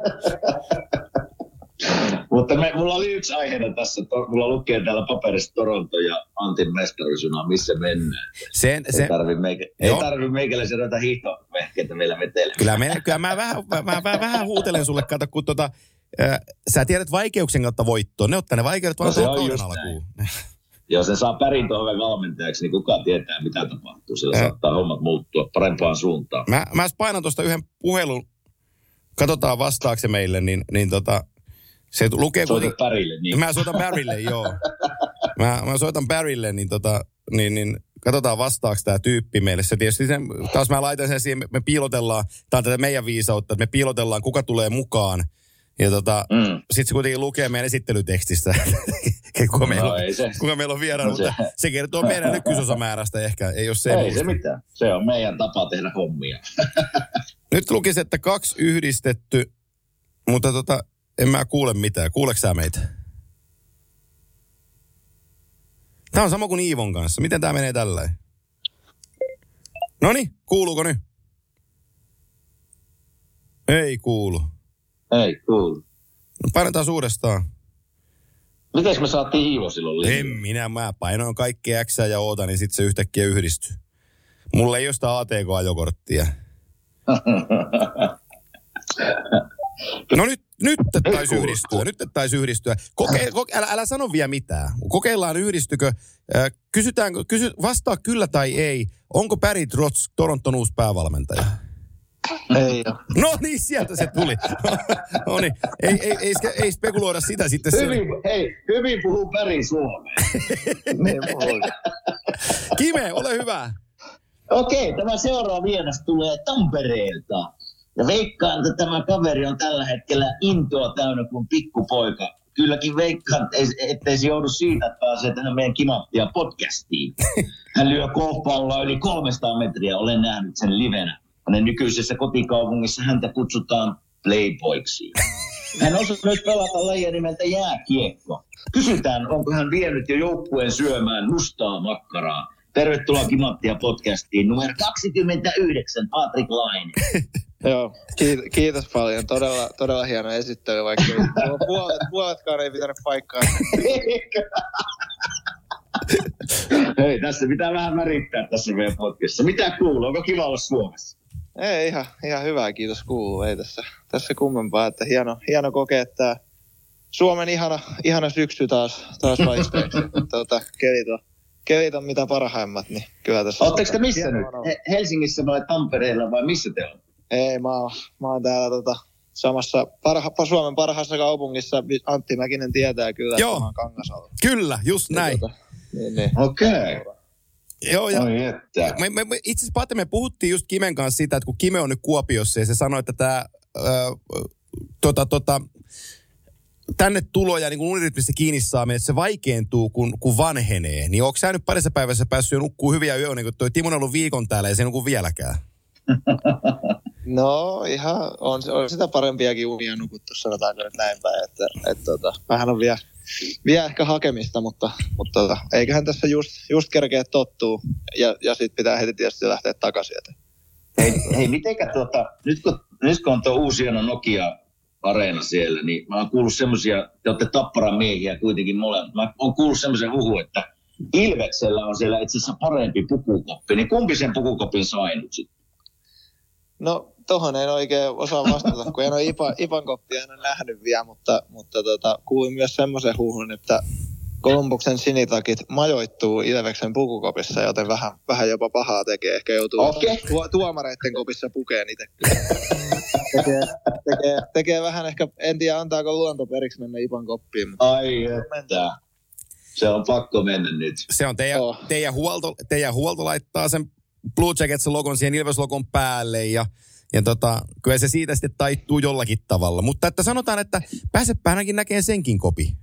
Mutta me, mulla oli yksi aiheena tässä. To, mulla lukee täällä paperissa Toronto ja Antin mestaruusjuna, missä mennään. Sen, Ei se, tarvi, meikä, ei tarvi meikäläisiä ruveta hiihtovehkeitä meillä vetelemään. kyllä, me, kyllä mä, vähän, mä, mä, mä, vähän huutelen sulle, kato, kun tota, äh, sä tiedät vaikeuksien kautta voittoa. Ne ottaa ne vaikeudet vaan No se tuohon Jos sen saa Pärin tuohon valmentajaksi, niin kuka tietää, mitä tapahtuu. Sillä Ä. saattaa hommat muuttua parempaan suuntaan. Mä, mä painan tuosta yhden puhelun, katsotaan vastaako se meille, niin, niin tota, se lukee Soita kuitenkin... Pärille, niin Mä soitan Barrylle, joo. Mä, mä soitan Barrylle, niin, tota, niin, niin katsotaan vastaako tämä tyyppi meille. Se tietysti sen, taas mä laitan sen siihen, me, me piilotellaan, tämä on tätä meidän viisautta, että me piilotellaan, kuka tulee mukaan. Ja tota, Mm. sitten se kuitenkin lukee meidän esittelytekstistä, kuka, meillä No on, se. kuka meillä on vieraana, No se- mutta se kertoo meidän nykyisosamäärästä ehkä, ei ole se. ei se mitään. Se on meidän tapa tehdä hommia. Nyt lukisi, että kaksi yhdistetty, mutta tota, en mä kuule mitään. Kuuleeko sä meitä? Tämä on sama kuin Iivon kanssa. Miten tämä menee tällä? No niin, kuuluuko nyt? Ei kuulu. Ei, cool. No painetaan uudestaan. Miten me saatiin Iivo silloin En linjalle? minä, mä painoin kaikki X ja oota, niin sitten se yhtäkkiä yhdistyy. Mulla ei ole sitä ATK-ajokorttia. No nyt, nyt taisi yhdistyä, nyt taisi yhdistyä. Koke, koke, älä, älä sano vielä mitään. Kokeillaan yhdistykö. Kysytäänkö, kysy, vastaa kyllä tai ei. Onko Barry Trotz Toronton uusi päävalmentaja? Ei ole. No niin, sieltä se tuli. no niin, ei, ei, ei, ei spekuloida sitä sitten. Se, Hyvin, hei, hyvin puhuu Päri Suomea. Niin. Kime, ole hyvä. Okei, tämä seuraava vieras tulee Tampereelta. Ja veikkaan, että tämä kaveri on tällä hetkellä intoa täynnä kuin pikkupoika. Kylläkin veikkaan, ettei se joudu siitä, että pääsee tähän meidän kimattia podcastiin. Hän lyö golfpalloa yli 300 metriä, olen nähnyt sen livenä. Hänen nykyisessä kotikaupungissa häntä kutsutaan Playboyksi. Hän osaa myös pelata lajia nimeltä jääkiekko. Kysytään, onko hän vienyt jo joukkueen syömään mustaa makkaraa. Tervetuloa Kimattia podcastiin numero 29, Patrick Laine. Joo, kiitos, kiitos paljon. Todella, todella hieno esittely, vaikka puolet, puoletkaan ei pitänyt paikkaa. Hei, tässä pitää vähän värittää tässä meidän podcastissa. Mitä kuuluu? Onko kiva olla Suomessa? Ei, ihan, ihan hyvää, kiitos kuuluu. Ei tässä, tässä kummempaa, että hieno, hieno kokea tämä Suomen ihana, ihana syksy taas, taas vaihteeksi. tuota, kelit, on, kelit on mitä parhaimmat, niin kyllä tässä... Oletteko te missä nyt? He- Helsingissä vai Tampereella vai missä te olette? Ei, mä oon, mä oon täällä tota, samassa parha, Suomen parhaassa kaupungissa. Antti Mäkinen tietää kyllä, Joo. että mä oon Kangasalla. Kyllä, just näin. Tota, niin, niin. Okei. Okay. Joo, ja että. me, me, me, itse asiassa Pate, me puhuttiin just Kimen kanssa siitä, että kun Kime on nyt Kuopiossa ja se sanoi, että tämä tota, tota, tänne tulo ja niin kuin unirytmistä kiinni saaminen, että se vaikeentuu, kun, kun vanhenee. Niin onko sä nyt parissa päivässä päässyt jo nukkuu hyviä yöunia, niin kun toi Timo on ollut viikon täällä ja se ei nuku vieläkään? No ihan, on, on sitä parempiakin unia nukuttu, sanotaanko nyt näin päin. Että, et, tota, vähän on vielä, vielä ehkä hakemista, mutta, mutta tota, eiköhän tässä just, just kerkeä tottuu. Ja, ja sitten pitää heti tietysti lähteä takaisin. Että. Hei, hei mitenkä tuota, nyt kun, nyt kun on tuo uusi hieno Nokia areena siellä, niin mä oon kuullut semmoisia, te olette tapparan miehiä kuitenkin molemmat. Mä oon kuullut semmoisen huhu, että Ilveksellä on siellä itse asiassa parempi pukukoppi, niin kumpi sen pukukopin sai nyt sitten? No tohon en oikein osaa vastata, kun en ole Ipa, Ipan koppia en ole nähnyt vielä, mutta, mutta tota, kuulin myös semmoisen huhun, että Kolumbuksen sinitakit majoittuu Ilveksen pukukopissa, joten vähän, vähän jopa pahaa tekee. Ehkä joutuu Okei. tuo, tuomareiden kopissa pukeen itse. tekee, tekee, tekee, vähän ehkä, en tiedä antaako luonto periksi mennä Ipan koppiin, mutta Ai että. Se on pakko mennä nyt. Se on teidän, Oh. teidän, huolto, teidän huolto laittaa sen Blue Jackets-logon siihen Ilves-logon päälle ja, ja tota, kyllä se siitä sitten taittuu jollakin tavalla. Mutta että sanotaan, että pääsepä ainakin näkemään senkin kopi.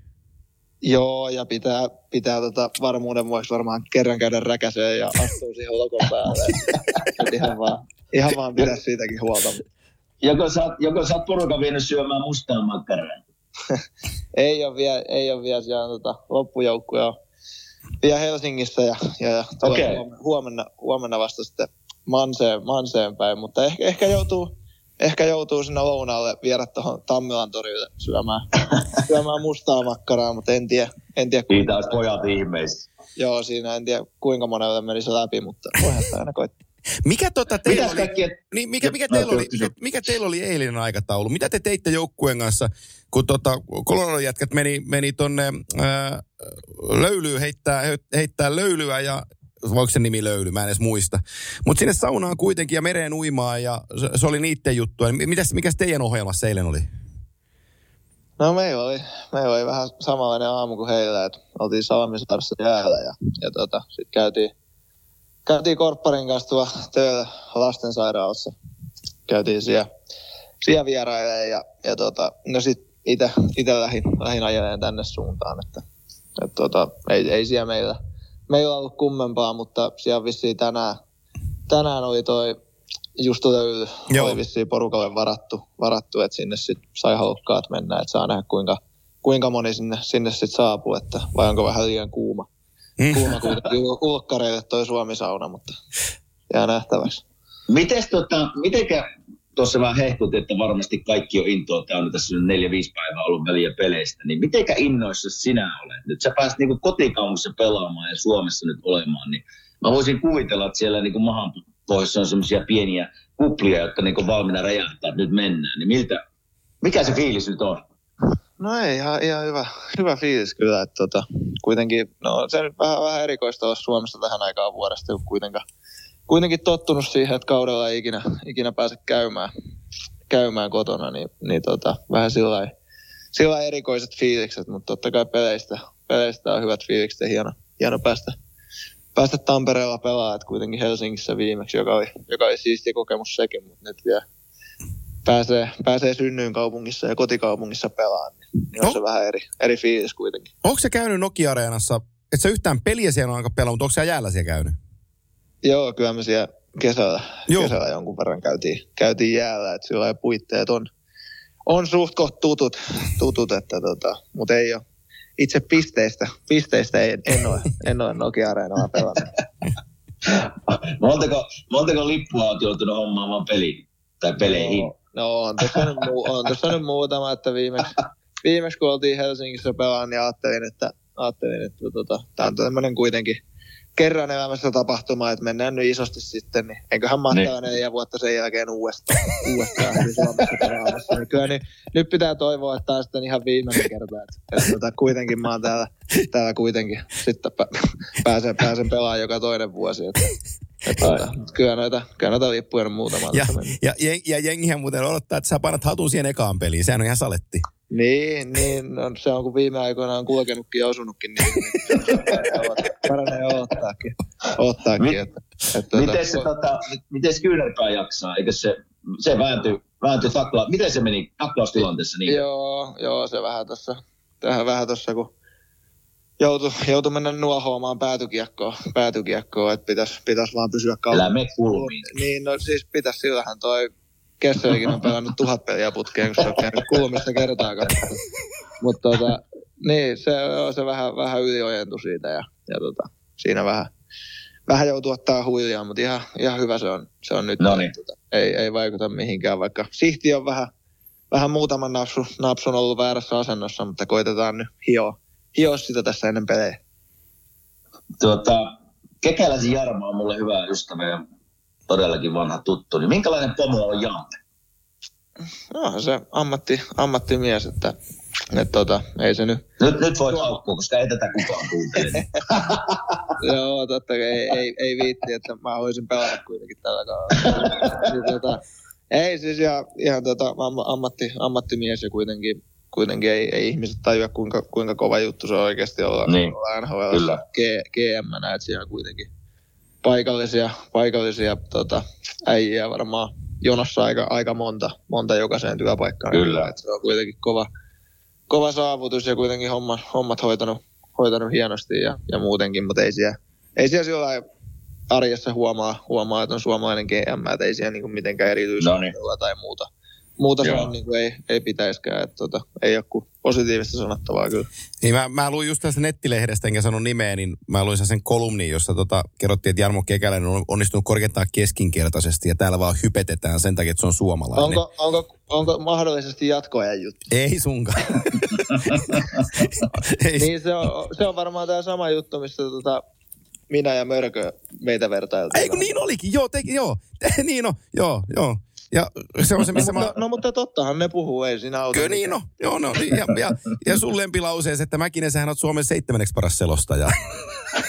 Joo, ja pitää, pitää tota varmuuden vuoksi varmaan kerran käydä räkäseen ja astuu siihen lokon päälle. Ihan vaan, ihan vaan pidä siitäkin huolta. Joko sä, joko sä oot porukan vienyt syömään mustaa makkaraa? Ei ole vielä, ei ole vielä siellä tota, loppujoukkuja vielä Helsingissä ja, ja, ja huomenna, huomenna, huomenna, vasta sitten Manseen, Manseen päin, mutta ehkä, ehkä joutuu, ehkä joutuu sinne lounaalle viedä tuohon Tammilan torille syömään, syömään mustaa makkaraa, mutta en tiedä, en tiedä Siitä olisi pojat ihmeisissä. joo, siinä en tiedä kuinka monelle menisi läpi, mutta voihan aina koittaa. Mikä, tota teillä Mitäs oli, kaikkia... niin, mikä, mikä, teillä oli, mikä teillä oli eilinen aikataulu? Mitä te teitte joukkueen kanssa, kun tota, Colorado jätkät meni, meni tonne ää, löylyyn heittää, heittää löylyä ja voiko se nimi löyly, mä en edes muista. Mutta sinne saunaan kuitenkin ja mereen uimaan ja se, se oli niiden juttua. Niin Mitäs, mikäs teidän ohjelmassa eilen oli? No meillä oli, meillä oli vähän samanlainen aamu kuin heillä, että oltiin Salmisaarassa jäällä ja, ja tota, sitten käytiin, käytiin Korpparin kanssa tuolla töillä lastensairaalassa. Käytiin siellä, siellä vierailemaan ja, ja tota, no sit ite, ite lähdin, lähdin ajelemaan tänne suuntaan, että, että tota, ei, ei siellä meillä, meillä ollut kummempaa, mutta siellä vissiin tänään, tänään oli toi just löyly Joo. oli vissiin porukalle varattu, varattu että sinne sit sai halukkaat mennä, että saa nähdä kuinka, kuinka moni sinne, sinne sit saapuu, että vai onko vähän liian kuuma. Mm. Kuuma kuitenkin ul- ulkkareille toi Suomi-sauna, mutta jää nähtäväksi. Mites tota, mitenkä tuossa vähän hehkut, että varmasti kaikki on intoa täynnä tässä nyt neljä, viisi päivää ollut väliä peleistä, niin mitenkä innoissa sinä olet? Nyt sä pääsit niinku kotikaupungissa pelaamaan ja Suomessa nyt olemaan, niin mä voisin kuvitella, että siellä niinku mahan pohjassa on semmoisia pieniä kuplia, jotka niinku valmiina räjähtää, että nyt mennään. Niin miltä, mikä se fiilis nyt on? No ei, ihan, ihan hyvä, hyvä fiilis kyllä, että tota, kuitenkin, no se nyt vähän, vähän erikoista olla Suomessa tähän aikaan vuodesta, kun kuitenkaan, kuitenkin tottunut siihen, että kaudella ei ikinä, ikinä pääse käymään, käymään kotona, niin, niin tota, vähän sillä sillä erikoiset fiilikset, mutta totta kai peleistä, peleistä on hyvät fiilikset ja hieno, hieno päästä, päästä Tampereella pelaamaan, että kuitenkin Helsingissä viimeksi, joka oli, joka oli siisti kokemus sekin, mutta nyt vielä pääsee, pääsee synnyyn kaupungissa ja kotikaupungissa pelaamaan, niin, niin on No. se vähän eri, eri fiilis kuitenkin. Onko se käynyt Nokia-areenassa, et sä yhtään peliä siellä on aika pelaa, mutta onko sä jäällä siellä käynyt? Joo, kyllä me siellä kesällä, Joo. kesällä jonkun verran käytiin, käytiin jäällä, että sillä lailla puitteet on, on suht koht tutut, tutut että tota, mutta ei ole. Itse pisteistä, pisteistä en, en ole, en ole Nokia-areenalla pelannut. Montako, montako lippua olet joutunut hommaamaan peliin tai peleihin? No, no on, tässä nyt, muu, on tässä nyt muutama, että viimeksi, viimeksi kun oltiin Helsingissä pelaan, niin ajattelin, että, ajattelin, että tota, tämä on tämmöinen kuitenkin kerran elämässä tapahtuma, että mennään nyt isosti sitten, niin enköhän mahtaa Niin. neljä vuotta sen jälkeen uudestaan, uudestaan Suomessa. Niin kyllä niin, nyt pitää toivoa, että tämä on sitten ihan viimeinen kerta, että, että tota, kuitenkin mä oon täällä, täällä kuitenkin sitten pä- pääsen, pääsen pelaamaan joka toinen vuosi, että, että tota, kyllä noita, kyllä noita lippuja on muutama. Ja, ja, ja jengihän muuten odottaa, että sä painat hatun siihen ekaan peliin. Sehän on ihan saletti. Niin, niin no, se on kun viime aikoina on kulkenutkin ja osunutkin, niin, niin paranee odottaakin. odottaakin Mi- että, että, Miten se, tota, miten kyynärpää jaksaa? Eikö se, se vääntyi, vääntyi takla, miten se meni taklaustilanteessa? Niin? Joo, joo, se vähän tuossa, tähän vähän tuossa, kun joutui, joutui mennä nuohoamaan päätykiekkoon, päätykiekkoon että pitäisi pitäis vaan pysyä kauan. Älä me kulmiin. Niin, no siis pitäisi sillähän toi Kesselikin on pelannut tuhat peliä putkeen, kun se on käynyt kulmissa kertaakaan. Mutta tota, niin, se, joo, se vähän, vähän yliojentui siitä ja, ja tota, siinä vähän, vähän joutuu ottaa huilia, mutta ihan, ihan hyvä se on, se on nyt. Noniin. Tota, ei, ei vaikuta mihinkään, vaikka Sihti on vähän, vähän muutaman napsu, napsun ollut väärässä asennossa, mutta koitetaan nyt hioa, hioa sitä tässä ennen pelejä. Tuota, Kekäläisen Jarmo on mulle hyvä ystävä ja todellakin vanha tuttu. Niin minkälainen pomo on Jante? No se ammatti, ammattimies, että, että tota, ei se nyt... Nyt, nyt voit haukkua, koska ei tätä kukaan kuuntele. Joo, totta kai ei, ei, ei viitti, että mä voisin pelata kuitenkin tällä kaudella. Tota, ei siis ihan, ihan tota, am- ammatti, ammattimies ja kuitenkin, kuitenkin ei, ei ihmiset tajua, kuinka, kuinka kova juttu se on oikeasti olla, Niin, olla NHL kyllä. G, GM, että siellä kuitenkin paikallisia, paikallisia tota, äijiä varmaan jonossa aika, aika monta, monta jokaiseen työpaikkaan. Kyllä. Et se on kuitenkin kova, kova saavutus ja kuitenkin homma, hommat hoitanut, hoitanut hienosti ja, ja muutenkin, mutta ei siellä, ei siellä sillä arjessa huomaa, huomaa, että on suomalainen GM, että ei siellä niinku mitenkään No niin. tai muuta. Muuta on, niin kuin ei, ei pitäiskään, että tota, ei ole kuin positiivista sanottavaa kyllä. Niin mä, mä luin just tästä nettilehdestä, enkä sano nimeä, niin mä luin sen kolumnin, jossa tota, kerrottiin, että Jarmo Kekäläinen on onnistunut korkeintaan keskinkertaisesti ja täällä vaan hypetetään sen takia, että se on suomalainen. Onko, onko, onko mahdollisesti jatkoajan juttu? Ei sunkaan. Ei, Niin se on, se on varmaan tämä sama juttu, mistä tota, minä ja Mörkö meitä vertailtiin. Ei kun niin olikin, joo, teki, joo. niin on, joo, joo. Ja se on se, missä no, mä... no, no, mutta tottahan ne puhuu, ei siinä auta. Kyllä niin on, joo, no, niin, ja, ja, ja sun lempilauseessa, että Mäkinen, sähän oot Suomen seitsemänneksi paras selostaja.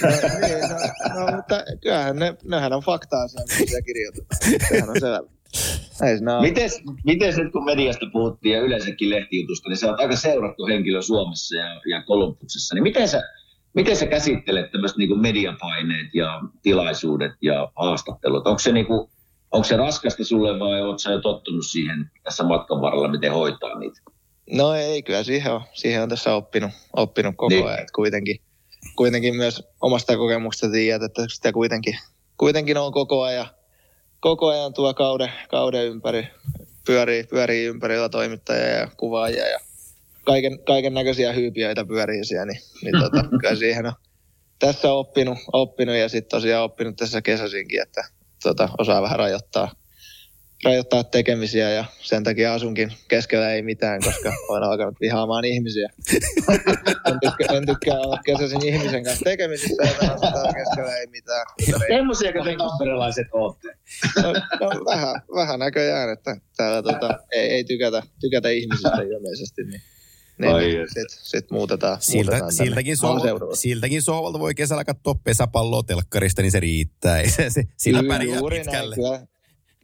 No, niin, no, no, mutta kyllähän ne, nehän on faktaa siellä, mitä kirjoitetaan. Sehän on selvä. Ei siinä. Miten, miten nyt kun mediasta puhuttiin ja yleensäkin lehtijutusta, niin sä oot aika seurattu henkilö Suomessa ja, ja Kolumbuksessa. Niin miten sä, miten sä käsittelet tämmöiset niin mediapaineet ja tilaisuudet ja haastattelut? Onko se, niin kuin, onko se raskasta sulle vai oot sä jo tottunut siihen tässä matkan varrella, miten hoitaa niitä? No ei, kyllä siihen on, siihen on tässä oppinut, oppinut koko Niin. ajan. Kuitenkin, kuitenkin myös omasta kokemuksesta tiedät, että sitä kuitenkin, kuitenkin on koko ajan, koko ajan tuo kauden, kauden ympäri, pyörii, pyörii ympärillä toimittajia ja kuvaajia ja kaiken, kaiken näköisiä hyypiöitä pyörii siellä, niin, niin tota, kyllä siihen on tässä oppinut, oppinut ja sitten tosiaan oppinut tässä kesäsinkin, että tota, osaa vähän rajoittaa, rajoittaa tekemisiä ja sen takia asunkin keskellä ei mitään, koska olen alkanut vihaamaan ihmisiä. en, tykkää, en tykkää olla kesäisin ihmisen kanssa tekemisissä ja taas keskellä ei mitään. Semmoisiako te tamperelaiset ootte? No, no, vähän, vähän näköjään, että täällä tota, ei, ei tykätä, tykätä ihmisistä ilmeisesti, niin, niin, Ai niin jes. sit, muutetaan. Siltä, muutetaan siltäkin, sohvalta, siltäkin sohvalta voi kesällä katsoa pesäpalloa telkkarista, niin se riittää. Se, se, sillä Kyllä, pärjää juuri pitkälle. Näin, kyllä,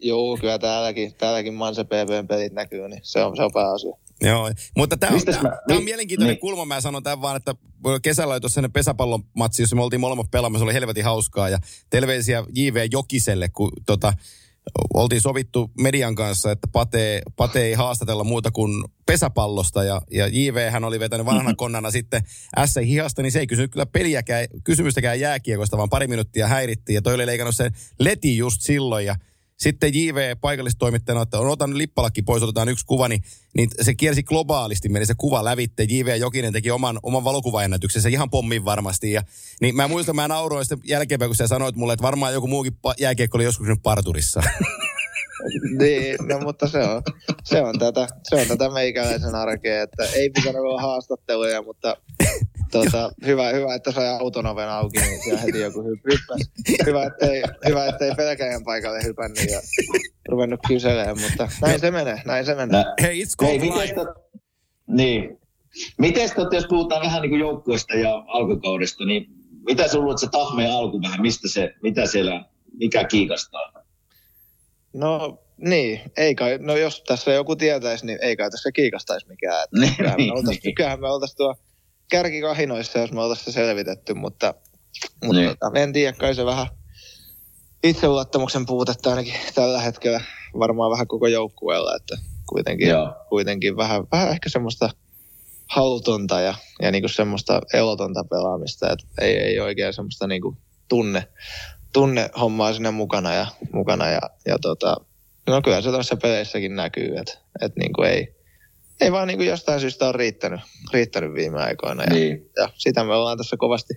joo, kyllä täälläkin, täälläkin Manse PPn pelit näkyy, niin se on, se on pääasia. Joo, mutta tämä on, tää, mä- tää on mi- mielenkiintoinen niin. kulma. Mä sanon tämän vaan, että kesällä oli tuossa sellainen pesäpallon matsi, jossa me oltiin molemmat pelaamassa. Se oli helvetin hauskaa ja terveisiä J.V. Jokiselle, kun tota, oltiin sovittu median kanssa, että Pate, Pate ei haastatella muuta kuin pesäpallosta ja, ja JV hän oli vetänyt vanhana konnana sitten S hihasta, niin se ei kysynyt kyllä peliäkään, kysymystäkään jääkiekosta, vaan pari minuuttia häirittiin ja toi oli leikannut sen leti just silloin ja sitten JV paikallistoimittajana, että on otan lippalakki pois, otetaan yksi kuva, niin, niin se kiersi globaalisti, meni se kuva lävitte. JV Jokinen teki oman, oman valokuvaennätyksensä ihan pommin varmasti. Ja, niin mä muistan, mä nauroin sitten jälkeenpäin, kun sä sanoit mulle, että varmaan joku muukin jääkiekko oli joskus nyt parturissa. Niin, no mutta se on, se on tätä, se on tätä meikäläisen arkea, että ei pitänyt olla haastatteluja, mutta tota, hyvä, hyvä, että sai auton oven auki, niin siellä heti joku hyp- hyppäsi. Hyvä, ettei, hyvä, ettei pelkäjän paikalle hypännyt ja ruvennut kyselemään, mutta näin se menee, näin se menee. Hei, it's Hei, miten tot, niin. Miten tot, jos puhutaan vähän niin kuin joukkueesta ja alkukaudesta, niin mitä sinulla luulet se tahmeen alku vähän, mistä se, mitä siellä, mikä kiikastaa? No niin, ei kai, no jos tässä joku tietäisi, niin ei kai tässä kiikastaisi mikään. Että Niin, kyllähän, niin, me oltais, niin. kyllähän me oltaisiin tuo kärkikahinoissa, jos me oltaisiin se selvitetty, mutta, mutta Niin. tota, en tiedä, kai se vähän itseluottamuksen puutetta ainakin tällä hetkellä varmaan vähän koko joukkueella, että kuitenkin, Joo. kuitenkin vähän, vähän ehkä semmoista halutonta ja, ja niinku semmoista elotonta pelaamista, että ei, ei oikein semmoista niinku tunne, tunne hommaa sinne mukana ja, mukana ja, ja tota, no kyllä se tuossa peleissäkin näkyy, että, että niinku ei, ei vaan niinku jostain syystä ole riittänyt, riittänyt viime aikoina ja, Niin. ja sitä me ollaan tässä kovasti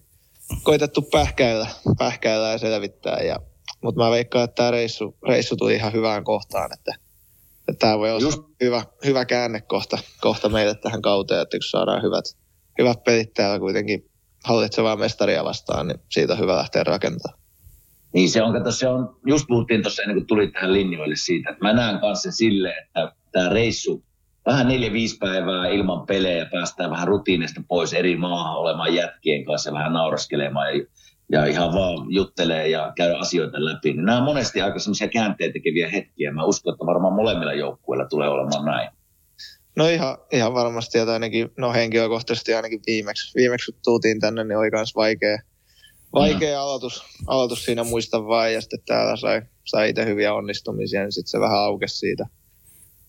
koitettu pähkäillä, pähkäillä ja selvittää. Ja, mutta mä veikkaan, että tämä reissu, reissu tuli ihan hyvään kohtaan, että, että tämä voi olla Just. hyvä, hyvä käännekohta kohta meille tähän kauteen, että kun saadaan hyvät, hyvät pelit täällä kuitenkin hallitsevaa mestaria vastaan, niin siitä on hyvä lähteä rakentamaan. Niin se on, kato, se on, just puhuttiin tuossa ennen kuin tulit tähän linjoille siitä, että mä näen kanssa sille, että tämä reissu, vähän neljä, viisi päivää ilman pelejä, päästään vähän rutiinista pois eri maahan olemaan jätkien kanssa ja vähän nauraskelemaan ja, ja ihan vaan juttelee ja käydä asioita läpi. Niin nämä on monesti aika semmoisia käänteen tekeviä hetkiä. Mä uskon, että varmaan molemmilla joukkueilla tulee olemaan näin. No ihan, ihan varmasti, että ainakin, no henkilökohtaisesti ainakin viimeksi, viimeksi kun tultiin tänne, niin oli myös vaikea, vaikea mm. aloitus, aloitus siinä muista vaan, ja sitten täällä sai, sai itse hyviä onnistumisia, niin sitten se vähän aukesi siitä,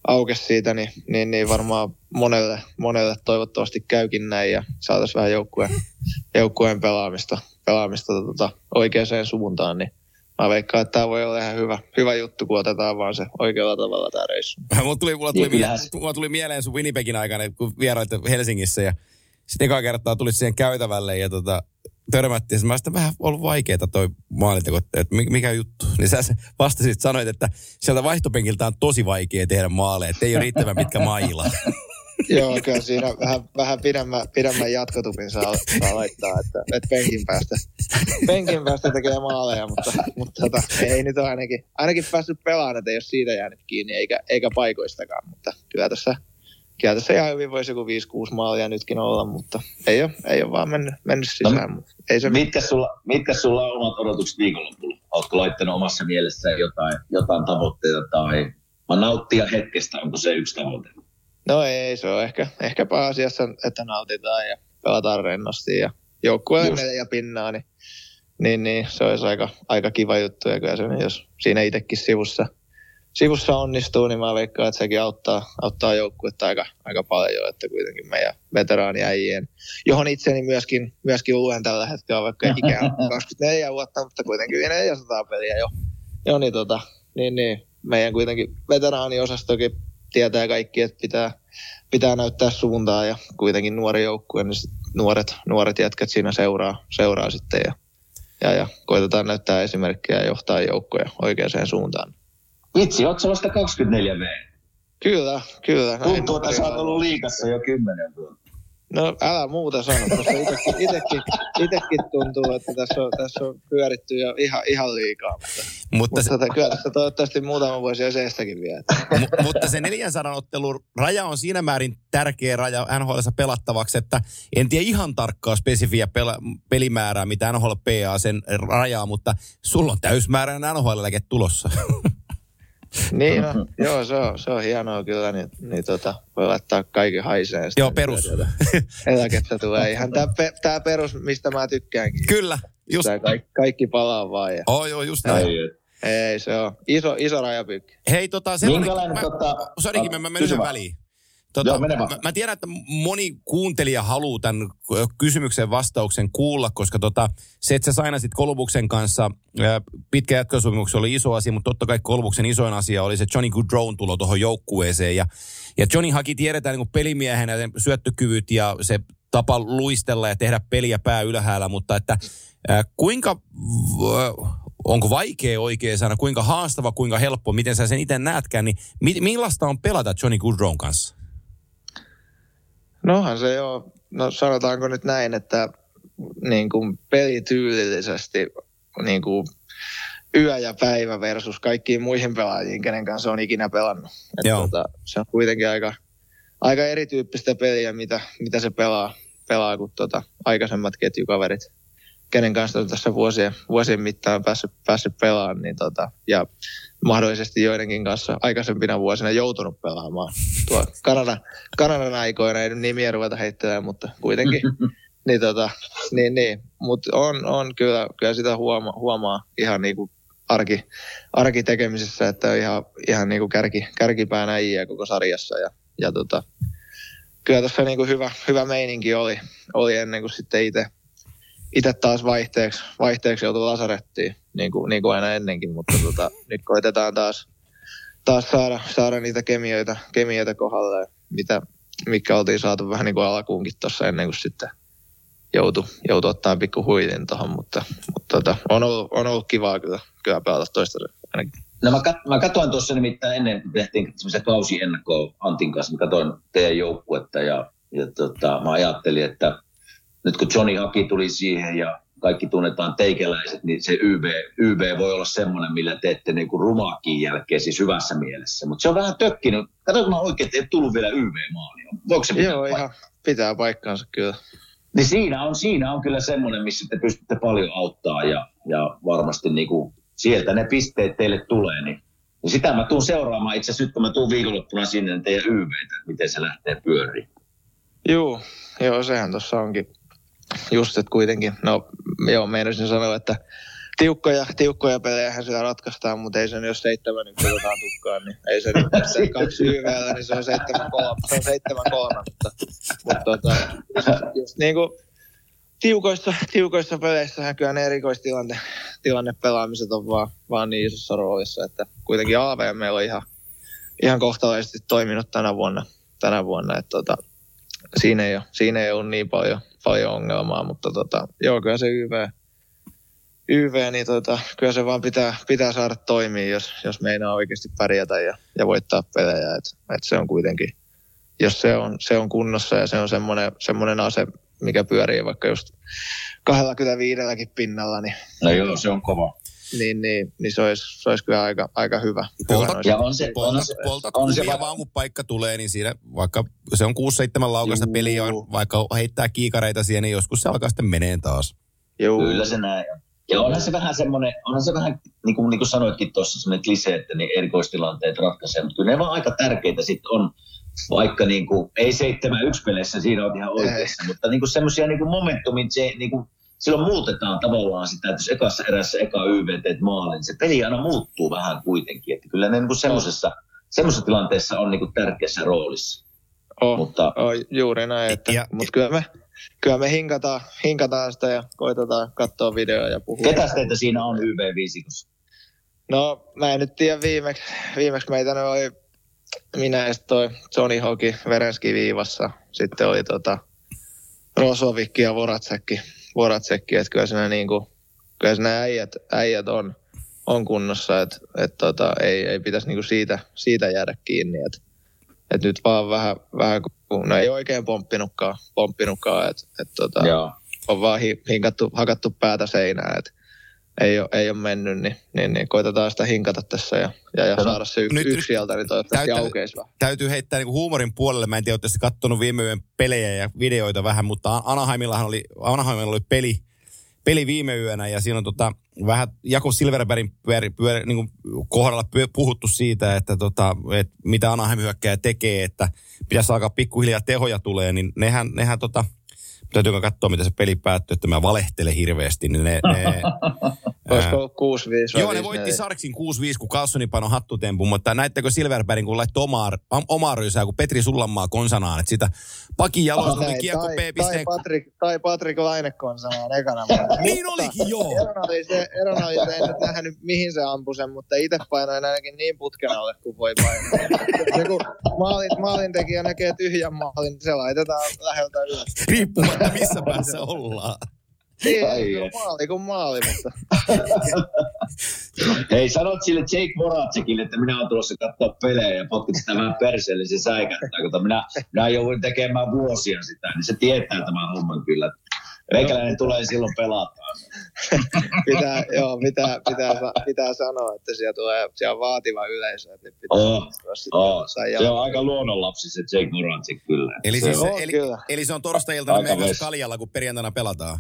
aukesi siitä niin, niin, niin varmaan monelle, monelle toivottavasti käykin näin, ja saataisiin vähän joukkueen, joukkueen pelaamista, pelaamista tota, oikeaan suuntaan, niin mä veikkaan, että tämä voi olla ihan hyvä, hyvä juttu, kun otetaan vaan se oikealla tavalla tämä reissu. Mulla tuli, mulla tuli, mieleen, mulla tuli mieleen sun Winnipegin aikana, kun vieraat Helsingissä ja sitten eka kertaa tuli siihen käytävälle ja tota, törmättiin. Mä sitten vähän ollut vaikeaa toi maalinteko, että mikä juttu. Niin sä vastasit, sanoit, että sieltä vaihtopenkiltä on tosi vaikea tehdä maaleja, että ei ole riittävän mitkä maila. Joo, kyllä siinä vähän, vähän pidemmän, pidemmän jatkotupin saa, saa laittaa, että, että penkin, päästä, penkin päästä tekee maaleja, mutta, mutta tota, ei nyt ole ainakin, ainakin päässyt pelaamaan, että ei ole siitä jäänyt kiinni, eikä, eikä paikoistakaan, mutta kyllä tässä, kyllä tässä ihan hyvin voisi joku 5-6 maalia nytkin olla, mutta ei ole, ei ole vaan mennyt, mennyt sisään. No, ei se mitkä, sulla, mitkä sulla on omat odotukset viikonlopulla? Oletko laittanut omassa mielessä jotain, jotain tavoitteita tai nauttia hetkestä, onko se yksi tavoite? No ei, se on ehkä, ehkä pääasiassa, että nautitaan ja pelataan rennosti ja joukkueelle ja pinnaa, niin, niin, niin, se olisi aika, aika kiva juttu. Ja kyllä se, jos siinä itsekin sivussa, sivussa onnistuu, niin mä veikkaan, että sekin auttaa, auttaa joukkuetta aika, aika paljon, että kuitenkin meidän veteraaniäjien, johon itseni myöskin, myöskin luen tällä hetkellä, vaikka ikään 24 vuotta, mutta kuitenkin 400 peliä jo, jo niin, tota, niin, niin, meidän kuitenkin veteraaniosastokin tietää kaikki, että pitää, pitää näyttää suuntaa ja kuitenkin nuori joukkue, niin nuoret, nuoret jätkät siinä seuraa, seuraa sitten ja, ja, ja koitetaan näyttää esimerkkiä ja johtaa joukkoja oikeaan suuntaan. Vitsi, ootko vasta 24V? Kyllä, kyllä. Tuntuu, että sä oot ollut liikassa jo kymmenen vuotta. No älä muuta sano, koska itekin, itekin, itekin tuntuu, että tässä on, tässä on pyöritty jo ihan, ihan liikaa. Mutta, mutta, se, mutta kyllä tässä toivottavasti muutama vuosi jo seestäkin vielä. M- mutta se 400 ottelun raja on siinä määrin tärkeä raja NHL pelattavaksi, että en tiedä ihan tarkkaa spesifiä pela, pelimäärää, mitä NHL PA sen rajaa, mutta sulla on täysmääräinen nhl tulossa. Niin, no, joo, se on, se on hienoa kyllä, niin, niin tota, voi laittaa kaiken haiseen. Joo, perus. Eläkettä tulee ihan tämä pe, tää perus, mistä mä tykkäänkin. Kyllä, just. Tää kaikki, kaikki palaa vaan. Ja... Oh, joo, just näin. Ei, se on iso, iso rajapyykki. Hei, tota, sellainen, mä, tota, sorikin, mä, mä menen väliin. Tota, Joo, mä, mä tiedän, että moni kuuntelija haluaa tämän kysymyksen vastauksen kuulla, koska tota, se, että sä sainasit Kolubuksen kanssa, pitkä jatkosopimuksen oli iso asia, mutta totta kai Kolubuksen isoin asia oli se Johnny Goodrown tulo tuohon joukkueeseen. Ja, ja Johnny haki tiedetään niin pelimiehenä syöttökyvyt ja se tapa luistella ja tehdä peliä pää ylhäällä, mutta että äh, kuinka, äh, onko vaikea oikein sana, kuinka haastava, kuinka helppo, miten sä sen itse näetkään, niin mi, millaista on pelata Johnny Goodrown kanssa? Nohan se jo, no sanotaanko nyt näin, että niin kuin pelityylillisesti niin kuin yö ja päivä versus kaikkiin muihin pelaajiin, kenen kanssa on ikinä pelannut. Että tota, se on kuitenkin aika, aika erityyppistä peliä, mitä, mitä se pelaa, pelaa kuin tota, aikaisemmat ketjukaverit, kenen kanssa on tässä vuosien, vuosien mittaan päässyt, päässyt pelaamaan. Niin tota, ja mahdollisesti joidenkin kanssa aikaisempina vuosina joutunut pelaamaan. Tuo Kanadan, Kanadan aikoina ei nimiä ruveta heittämään, mutta kuitenkin. niin, tota, niin, niin. Mutta on, on kyllä, kyllä sitä huoma, huomaa ihan niin kuin arki, arkitekemisessä, että on ihan, ihan niin kuin kärki, kärkipään äijä koko sarjassa. Ja, ja tota, kyllä tässä niin kuin hyvä, hyvä meininki oli, oli ennen kuin sitten itse itse taas vaihteeksi, vaihteeksi joutui lasarettiin, niin kuin, niin kuin aina ennenkin, mutta tota, nyt koitetaan taas, taas saada, saada niitä kemioita, kemioita kohdalle, mitä, mikä oltiin saatu vähän niin kuin alkuunkin tuossa ennen kuin sitten joutui, joutui ottaa pikku huitin tuohon, mutta, mutta tota, on, ollut, on ollut kivaa kyllä, kyllä pelata toista ainakin. No mä, kat, mä katsoin tuossa nimittäin ennen, kun tehtiin semmoisia kausiennakkoa Antin kanssa, mä katsoin teidän joukkuetta ja, ja tota, mä ajattelin, että nyt kun Johnny Haki tuli siihen ja kaikki tunnetaan teikäläiset, niin se YB, YB voi olla semmoinen, millä teette niin kuin rumaakin jälkeen siis hyvässä mielessä. Mutta se on vähän tökkinyt. Kato, kun mä oikein, että ei tullut vielä YB-maalia. Voiko se Joo, paikkaa? ihan pitää paikkaansa kyllä. Niin siinä on, siinä on kyllä semmoinen, missä te pystytte paljon auttaa ja, ja varmasti niin kuin sieltä ne pisteet teille tulee. Niin, niin sitä mä tuun seuraamaan itse asiassa nyt, kun mä tuun viikonloppuna sinne teidän YVtä, miten se lähtee pyöriin. Joo, joo, sehän tuossa onkin. Just, että kuitenkin, no joo, meinasin sanoa, että tiukkoja, tiukkoja pelejä sitä ratkaistaan, mutta ei se nyt, jos seitsemän nyt otetaan tukkaan, niin ei se nyt, se kaksi YVllä, niin se on seitsemän kolme, se on seitsemän kolme, mutta, mutta tota, just niin kuin tiukoissa, tiukoissa peleissä kyllä ne erikoistilanne tilanne pelaamiset on vaan, vaan niin isossa roolissa, että kuitenkin AV meillä on ihan, ihan kohtalaisesti toiminut tänä vuonna, tänä vuonna että tota, siinä, ei ole, siinä ei ole niin paljon, paljon ongelmaa, mutta tota, joo, kyllä se YV, YV niin tota, kyllä se vaan pitää, pitää saada toimia, jos, jos meinaa oikeasti pärjätä ja, ja voittaa pelejä. Et, et se on kuitenkin, jos se on, se on kunnossa ja se on semmoinen, semmoinen ase, mikä pyörii vaikka just 25 pinnalla, niin, No joo, se on kova. Niin, niin, niin se, olisi, se olisi kyllä aika, aika hyvä. Polta- hyvä Ja on se, Polta, on se, polta on se vaan, kun paikka tulee, niin siinä vaikka se on 6-7 laukasta peliä, on, vaikka heittää kiikareita siihen, niin joskus se alkaa sitten meneen taas. Juu. Kyllä se näin on. Ja onhan se vähän semmoinen, onhan se vähän, niin kuin, niin kuin sanoitkin tuossa, semmoinen klise, että niin erikoistilanteet ratkaisee, mutta kyllä ne vaan aika tärkeitä sitten on, vaikka niin kuin, ei 7-1 peleissä, siinä on ihan oikeassa, mutta niin kuin semmoisia niin kuin momentumit, se niin kuin, silloin muutetaan tavallaan sitä, että jos ekassa erässä eka YV teet maalin, niin se peli aina muuttuu vähän kuitenkin, että kyllä ne niin kuin semmoisessa, semmoisessa tilanteessa on niin kuin tärkeässä roolissa. Oh, Mutta oh, juuri näin, että, Ja- mutta kyllä me, kyllä me hinkataan, hinkataan sitä ja koitetaan katsoa videoa ja puhua. ketäs teitä siinä on YV-viisikossa? No mä en nyt tiedä viimeksi, viimeksi meitä ne oli minä ja toi Johnny Hoki Verenski viivassa. Sitten oli tota Rosovikki ja Voracekki, Voracekki että kyllä siinä niinku, kyllä siinä äijät, äijät on, on kunnossa, että et tota, ei, ei pitäisi niinku siitä, siitä jäädä kiinni, että et nyt vaan vähän, vähän kun, no ei oikein pomppinutkaan, pomppinutkaan että et tota, Joo. on vaan hi, hinkattu, hakattu päätä seinään, että ei ole, ei ole mennyt, niin, niin, niin koitetaan sitä hinkata tässä ja, ja, ja saada se yksi, Nyt- yksi sieltä, niin toivottavasti aukeisi vähän. Täytyy heittää niin huumorin puolelle. Mä en tiedä, oletteko katsonut viime yön pelejä ja videoita vähän, mutta Anaheimillahan oli, Anaheimilla oli peli, peli viime yönä ja siinä on tota, vähän Jako Silverbergin pyöri, pyöri, niin kuin kohdalla puhuttu siitä, että tota, et mitä Anaheim hyökkääjä tekee, että pitäisi alkaa pikkuhiljaa tehoja tulee, niin nehän, nehän tota, täytyykö katsoa, miten se peli päättyy, että mä valehtelen hirveästi, niin ne, ne Olisiko ollut 6-5 vai Joo, ne voitti 5-4? Sarksin 6-5, kun Carlsoni pano hattutempun, mutta näittekö Silverbergin, kun laittoi omaa, omaa rysää, kun Petri Sullanmaa konsanaan, että sitä pakin jaloista tuli Tai- kiekko tai, P. tai. Patrick, tai Patrick Lainekon sanaan ekana. Niin olikin, joo. Erona oli se, erona oli se, en nyt nähnyt mihin se ampui sen, mutta itse painoin ainakin niin putken alle kuin voi painaa. Se kun maalin, maalintekijä näkee tyhjän maalin, niin se laitetaan läheltä ylös. Riippumatta missä päässä ollaan. Niin, Ai se on et. maali kuin maali, mutta Hei, sanot sille Jake Moracekille, että minä olen tulossa katsoa pelejä ja potkit sitä vähän perseelle, se säikättää. Kun minä, minä jouduin tekemään vuosia sitä, niin se tietää tämän homman kyllä. Meikäläinen tulee silloin pelataan. pitää, joo, pitää, pitää, pitää sanoa, että siellä tulee siellä on vaativa yleisö, että pitää Oh, Oh, se on aika luonnonlapsi se Jake Moracek kyllä. Eli, se siis, on. on eli, kyllä. eli se on torstai-iltana Aika meidän kaljalla, kun perjantaina pelataan.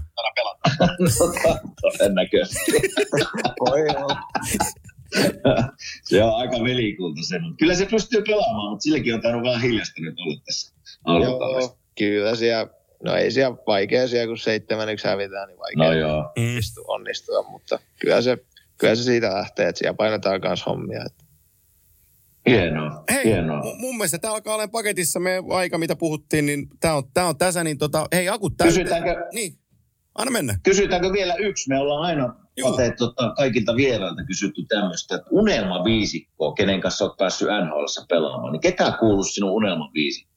Todennäköisesti. Voi olla. se on aika velikulta se. mutta Kyllä se pystyy pelaamaan, mutta silläkin on tainnut vähän hiljasta nyt olla tässä. Joo, kyllä siellä, no ei siellä vaikea siellä, kun seitsemän yksi hävitään, niin vaikea No joo. onnistua, onnistua, mutta kyllä se, kyllä se siitä lähtee, että siellä painetaan myös hommia. Että Hienoa. Hei, Hienoa. mu- mun mielestä tämä alkaa olla paketissa me aika, mitä puhuttiin, niin tämä on, tää on tässä, niin tota, hei akut täyteen. Kysytäänkö, Niin, anna mennä. kysytäänkö vielä yksi? Me ollaan aina. Pate, tota, kaikilta vierailta kysytty tämmöistä, että unelmaviisikkoa, kenen kanssa olet päässyt NHLssä pelaamaan, niin ketä kuuluu sinun unelmaviisikkoon?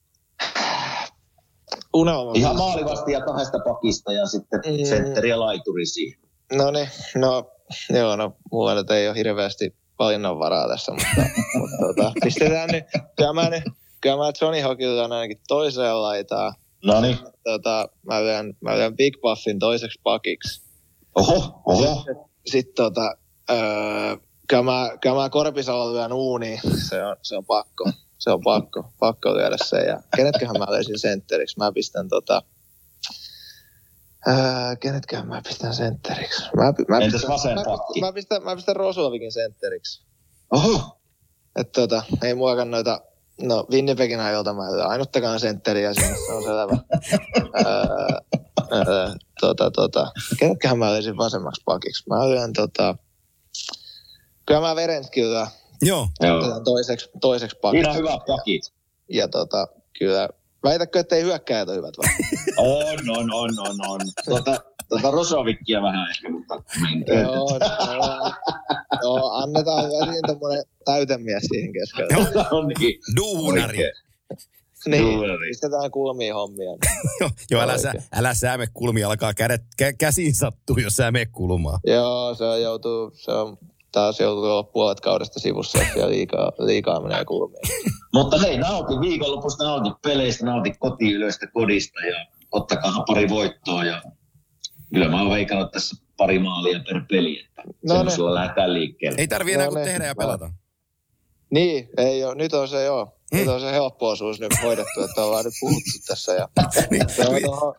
Unelma. Ihan maalivasti ja kahdesta pakista ja sitten Mm. sentteri ja laituri siihen. No niin, no joo, no mulla nyt ei ole hirveästi valinnanvaraa tässä, mutta, mutta tota, pistetään nyt, kyllä mä, nyt, kyllä mä Johnny Hawkilla on ainakin toiseen laitaan, No niin. Tota, mä lyön, mä lyön Big Buffin toiseksi pakiksi. Oho, oho. Sitten tota, öö, kyllä mä, kyllä mä Korpisalo lyön uuniin. Se on, se on pakko. Se on pakko, pakko lyödä se. Ja kenetköhän mä löysin sentteriksi? Mä pistän tota, Öö, kenetköhän mä pistän sentteriksi? Mä, mä Entäs pistän, vasen mä, pakki? Mä pistän, mä pistän Roslovikin sentteriksi. Oho. Että tota, ei muakaan noita, no Winnipegin ajoilta mä en lyö ainuttakaan sentteriä sinne, se on selvä. tota, tota, kenetköhän mä löysin vasemmaksi pakiksi? Mä lyön tota, kyllä mä Verenski lyön Joo. Joo. toiseksi, toiseksi pakiksi. Siinä on hyvät pakit. Ja tota, kyllä, väitätkö, että ei hyökkäjät ole hyvät vai? On, on, on, on, on. Tota, tota Rosovikkia vähän ehkä, mutta joo, joo, joo, annetaan väliin tämmönen täytemies siihen keskelle. No niin. Duunari. Niin, Duunari. pistetään kulmiin hommia. Joo, joo älä, sä, älä sä me kulmia, alkaa kädet, kä, käsiin sattuu, jos sä me kulmaa. Joo, se on joutuu, se on taas joutuu olla puolet kaudesta sivussa, siellä liikaa, liikaa menee kulmiin. Mutta hei, nauti viikonlopusta, nauti peleistä, nauti kotiylöistä kodista ja ottakaa pari voittoa ja kyllä mä oon veikannut tässä pari maalia per peli, että No no niin. sulla lähdetään liikkeelle. Ei tarvi enää No kuin niin, tehdä ja pelata. Niin, ei ole, nyt on se joo. Nyt Mm. on se helppo osuus nyt hoidettu, että ollaan nyt puhuttu tässä. Ja Niin, se on tuohon,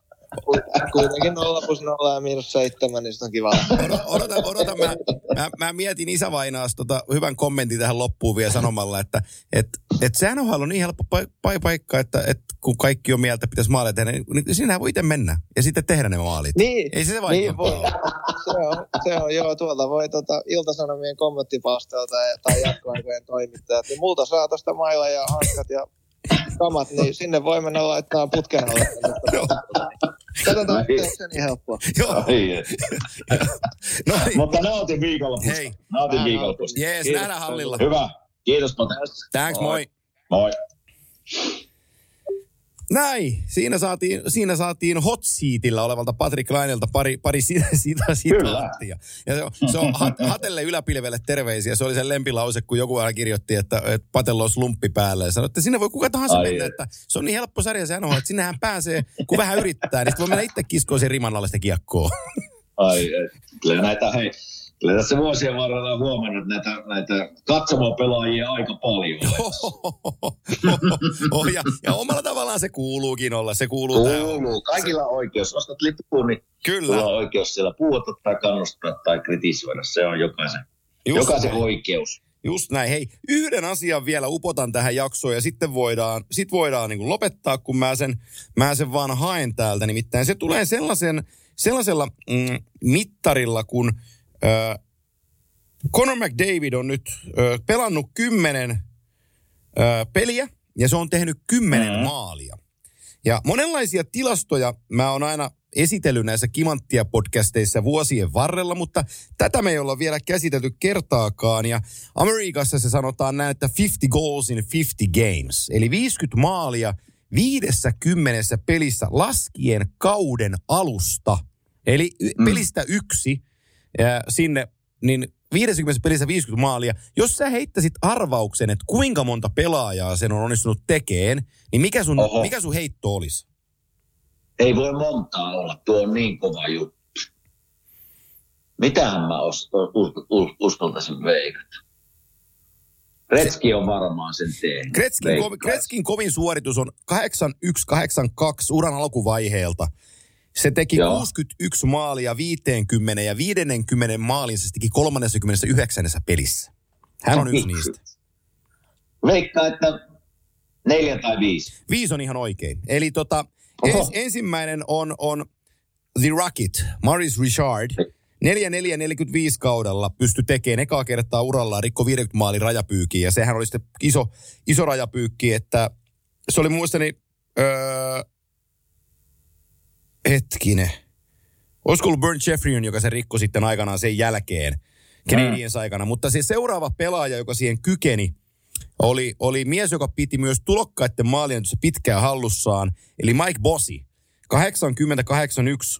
kuitenkin 0 plus 0 ja miinus 7, niin se on kiva. Odota, odota, odota mä, mä, mä, mietin isävainaas tota, hyvän kommentin tähän loppuun vielä sanomalla, että et, et sehän on niin helppo pa- pa- paikka, että et kun kaikki on mieltä, pitäisi maaleja tehdä, niin, niin sinähän voi itse mennä ja sitten tehdä ne maalit. Niin, Ei se se niin voi. ole. Se on, se on joo, tuolta voi tota, Iltasanomien kommenttipalstalta ja, tai jatkoaikojen toimittajat. Niin multa saa tuosta mailla ja hanskat ja kamat, niin sinne voi mennä laittaa putken alle. Katsotaan, Niin. onko se niin helppoa. Joo, no. Mutta nautin viikonlopusta. Hei. Nautin viikonlopusta. Jees, nähdään hallilla. Hyvä. Kiitos Pate. Thanks, moi. Moi. Näin, siinä saatiin, siinä saatiin hot seatillä olevalta Patrick Lainelta pari, pari sitä, sitä sitaattia. Ja se on, se on hat, Hatelle yläpilvelle terveisiä. Se oli sen lempilause, kun joku aina kirjoitti, että, että Patella on slumppi päällä. Ja sanoi, että sinne voi kuka tahansa Ai mennä. Että se on niin helppo sarja se NHL, että sinnehän pääsee, kun vähän yrittää. Niin sitten voi mennä itse kiskoon sen riman alle sitä kiekkoa. Ai, kyllä näitä, hei, kyllä tässä vuosien varrella on huomannut näitä, näitä katsomopelaajia aika paljon. oh, ja, ja omalla tavallaan se kuuluukin olla. Se kuuluu. Kuuluu. Kaikilla on oikeus. Ostat lippuun, niin Kyllä. on oikeus siellä puhuttaa tai kannustaa tai kritisoida. Se on jokaisen, Just jokaisen näin. oikeus. Just näin. Hei, yhden asian vielä upotan tähän jaksoon ja sitten voidaan, sit voidaan niin kuin lopettaa, kun mä sen, mä sen vaan haen täältä. Nimittäin se tulee sellaisen, sellaisella mm, mittarilla, kun äh, Conor McDavid on nyt äh, pelannut kymmenen äh, peliä ja se on tehnyt kymmenen Mhm. maalia. Ja monenlaisia tilastoja mä oon aina esitellyt näissä Kimanttia podcasteissa vuosien varrella, mutta tätä me ei olla vielä käsitelty kertaakaan. Ja Amerikassa se sanotaan näin, että 50 goals in 50 games. Eli 50 maalia 50 pelissä laskien kauden alusta. Eli Mm. pelistä yksi ja sinne, niin 50 pelissä 50 maalia. Jos sä heittäisit arvauksen, että kuinka monta pelaajaa sen on onnistunut tekeen, niin mikä sun, Oho. mikä sun heitto olisi? Ei voi montaa olla. Tuo on niin kova juttu. Mitähän mä uskaltaisin veikata? Retski on varmaan sen tehnyt. Kretskin, kovi. Kretskin kovin suoritus on 81-82 uran alkuvaiheelta. Se teki Joo. 61 maalia 50 ja 50 maalin se teki 39 pelissä. Hän on yksi niistä. Veikkaa, että neljä tai viisi. Viisi on ihan oikein. Eli tota, Oho. ens, ensimmäinen on, on The Rocket, Maurice Richard. 4-4-45 kaudella pystyi tekemään ekaa kertaa urallaan rikko 50 maalin rajapyykiin. Ja sehän oli sitten iso, iso rajapyykki, että se oli muistani, öö, hetkinen. Olisiko ollut Burn Jeffrion, joka se rikko sitten aikanaan sen jälkeen Canadiens aikana. Mutta se seuraava pelaaja, joka siihen kykeni, oli, oli mies, joka piti myös tulokkaiden maalien pitkään hallussaan, eli Mike Bossi. 80-81,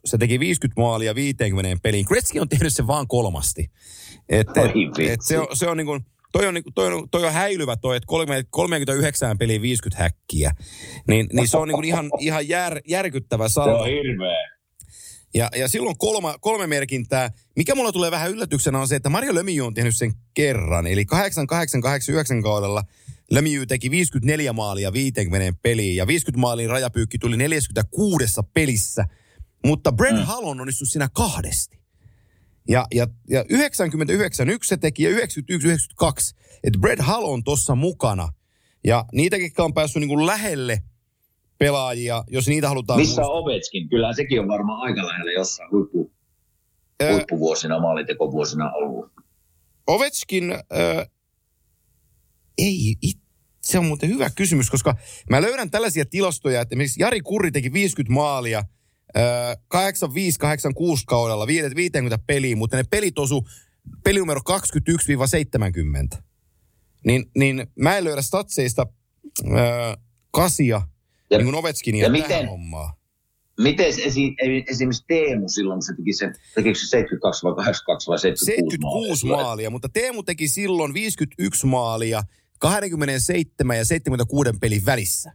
se teki 50 maalia 50 peliin. Gretzky on tehnyt sen vaan kolmasti. Et, et, et se, on, se on niin kuin, toi on, niinku- toi on, toi on häilyvä toi, että 30 39 peliä 50 häkkiä. Niin, niin se on niinku ihan, ihan jär, järkyttävä Se saldo. on hirveä. Ja, ja silloin kolma, kolme merkintää. Mikä mulla tulee vähän yllätyksenä on se, että Mario Lemieux on tehnyt sen kerran. Eli 8-8-8-9 kaudella Lemieux teki 54 maalia 50 peliin. Ja 50 maalin rajapyykki tuli 46 pelissä. Mutta Brent mm. Hallon onnistui siinä kahdesti. Ja, ja, ja 99 yksi se teki ja 91 92. Että Brett Hall on tossa mukana. Ja niitäkin, jotka on päässyt niin kuin lähelle pelaajia, jos niitä halutaan Missä on Ovechkin? Kyllähän sekin on varmaan aika lähellä jossain huippu, Ö, huippuvuosina, maalintekovuosina ollut. Ovechkin, äh, ei, it, se on muuten hyvä kysymys, koska mä löydän tällaisia tilastoja, että esimerkiksi Jari Kurri teki 50 maalia 85-86 kaudella, 50 peliä, mutta ne pelit osu pelinumero 21-70. Niin, niin mä en löydä statseista äh, kasia, Ja- niin kuin Ovechkinia ja tähän miten- hommaan. Miten esi- esimerkiksi Teemu silloin, kun se teki sen, tekikö se 72 vai 82 vai 76, 76 maalia, mutta Teemu teki silloin 51 maalia 27 ja 76 pelin välissä.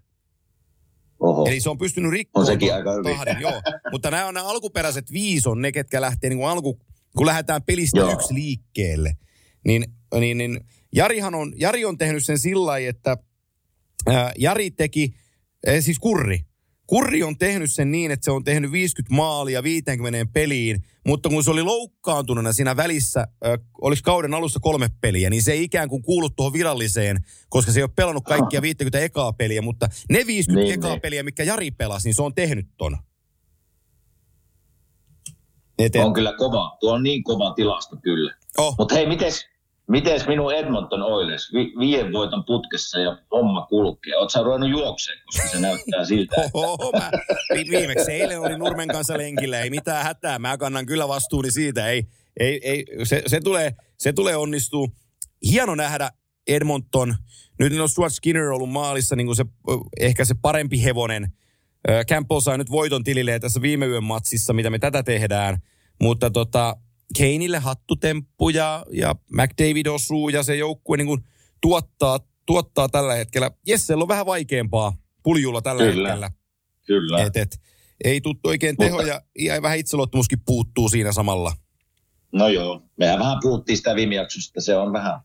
Oho. Eli se on pystynyt rikkoon On aika tahdin, joo. Mutta nämä on nämä alkuperäiset viisi on ne, ketkä lähtee niin kuin alku, kun lähdetään pelistä Joo. yksi liikkeelle. Niin, niin, niin Jarihan on, Jari on tehnyt sen sillä että ää, Jari teki, äh, siis Kurri, Kurri on tehnyt sen niin, että se on tehnyt 50 maalia 50 peliin, mutta kun se oli loukkaantuneena siinä välissä, äh, olisi kauden alussa kolme peliä, niin se ei ikään kuin kuulu tuohon viralliseen, koska se ei ole pelannut kaikkia 50 ekaa peliä, mutta ne 50 Niin, ekaa niin. peliä, mikä Jari pelasi, niin se on tehnyt ton. Et, et, On kyllä kova. Tuo on niin kova tilasto kyllä. oh, Mutta hei, mites, mites minun Edmonton Oilers? Vi, viiden voiton putkessa ja homma kulkee. Oletko ruvennut juokseen, koska se näyttää siltä, että Oho, mä, vi- viimeksi eilen oli Nurmen kanssa lenkillä, ei mitään hätää. Mä kannan kyllä vastuuni siitä. Ei, ei, ei, se, se, tulee, se tulee onnistuu. Hieno nähdä Edmonton. Nyt on Stuart Skinner ollut maalissa niin kuin se, ehkä se parempi hevonen. Campbell sai nyt voiton tilille tässä viime yön matsissa, mitä me tätä tehdään. Mutta tota, Keinille hattutemppu ja, ja McDavid osuu ja se joukkue niin kuin tuottaa, tuottaa tällä hetkellä. Jessellä on vähän vaikeampaa puljulla tällä Kyllä. hetkellä. kyllä. Et, et, ei tuttu oikein Mutta- teho ja, ja vähän itseluottamuskin puuttuu siinä samalla. No joo, mehän vähän puhuttiin sitä viime jaksosta, se on vähän,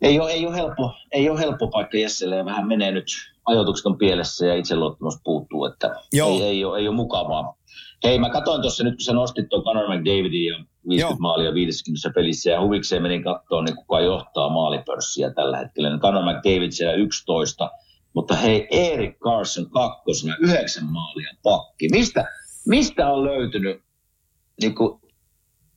ei ole, ei ole, helppo, ei ole helppo paikka Jesselle ja vähän menee nyt, ajoitukset on pielessä ja itseluottamus puuttuu, että Joo. ei, ei, ole, ei ole mukavaa. Hei, mä katsoin tuossa nyt, kun sä nostit tuon Conor McDavidin ja 50 Joo. maalia 50 pelissä ja huvikseen menin katsoa, niin kuka johtaa maalipörssiä tällä hetkellä. Niin Conor McDavid siellä 11, mutta hei, Erik Carson kakkosena, yhdeksän maalia pakki. Mistä, mistä on löytynyt niin kuin,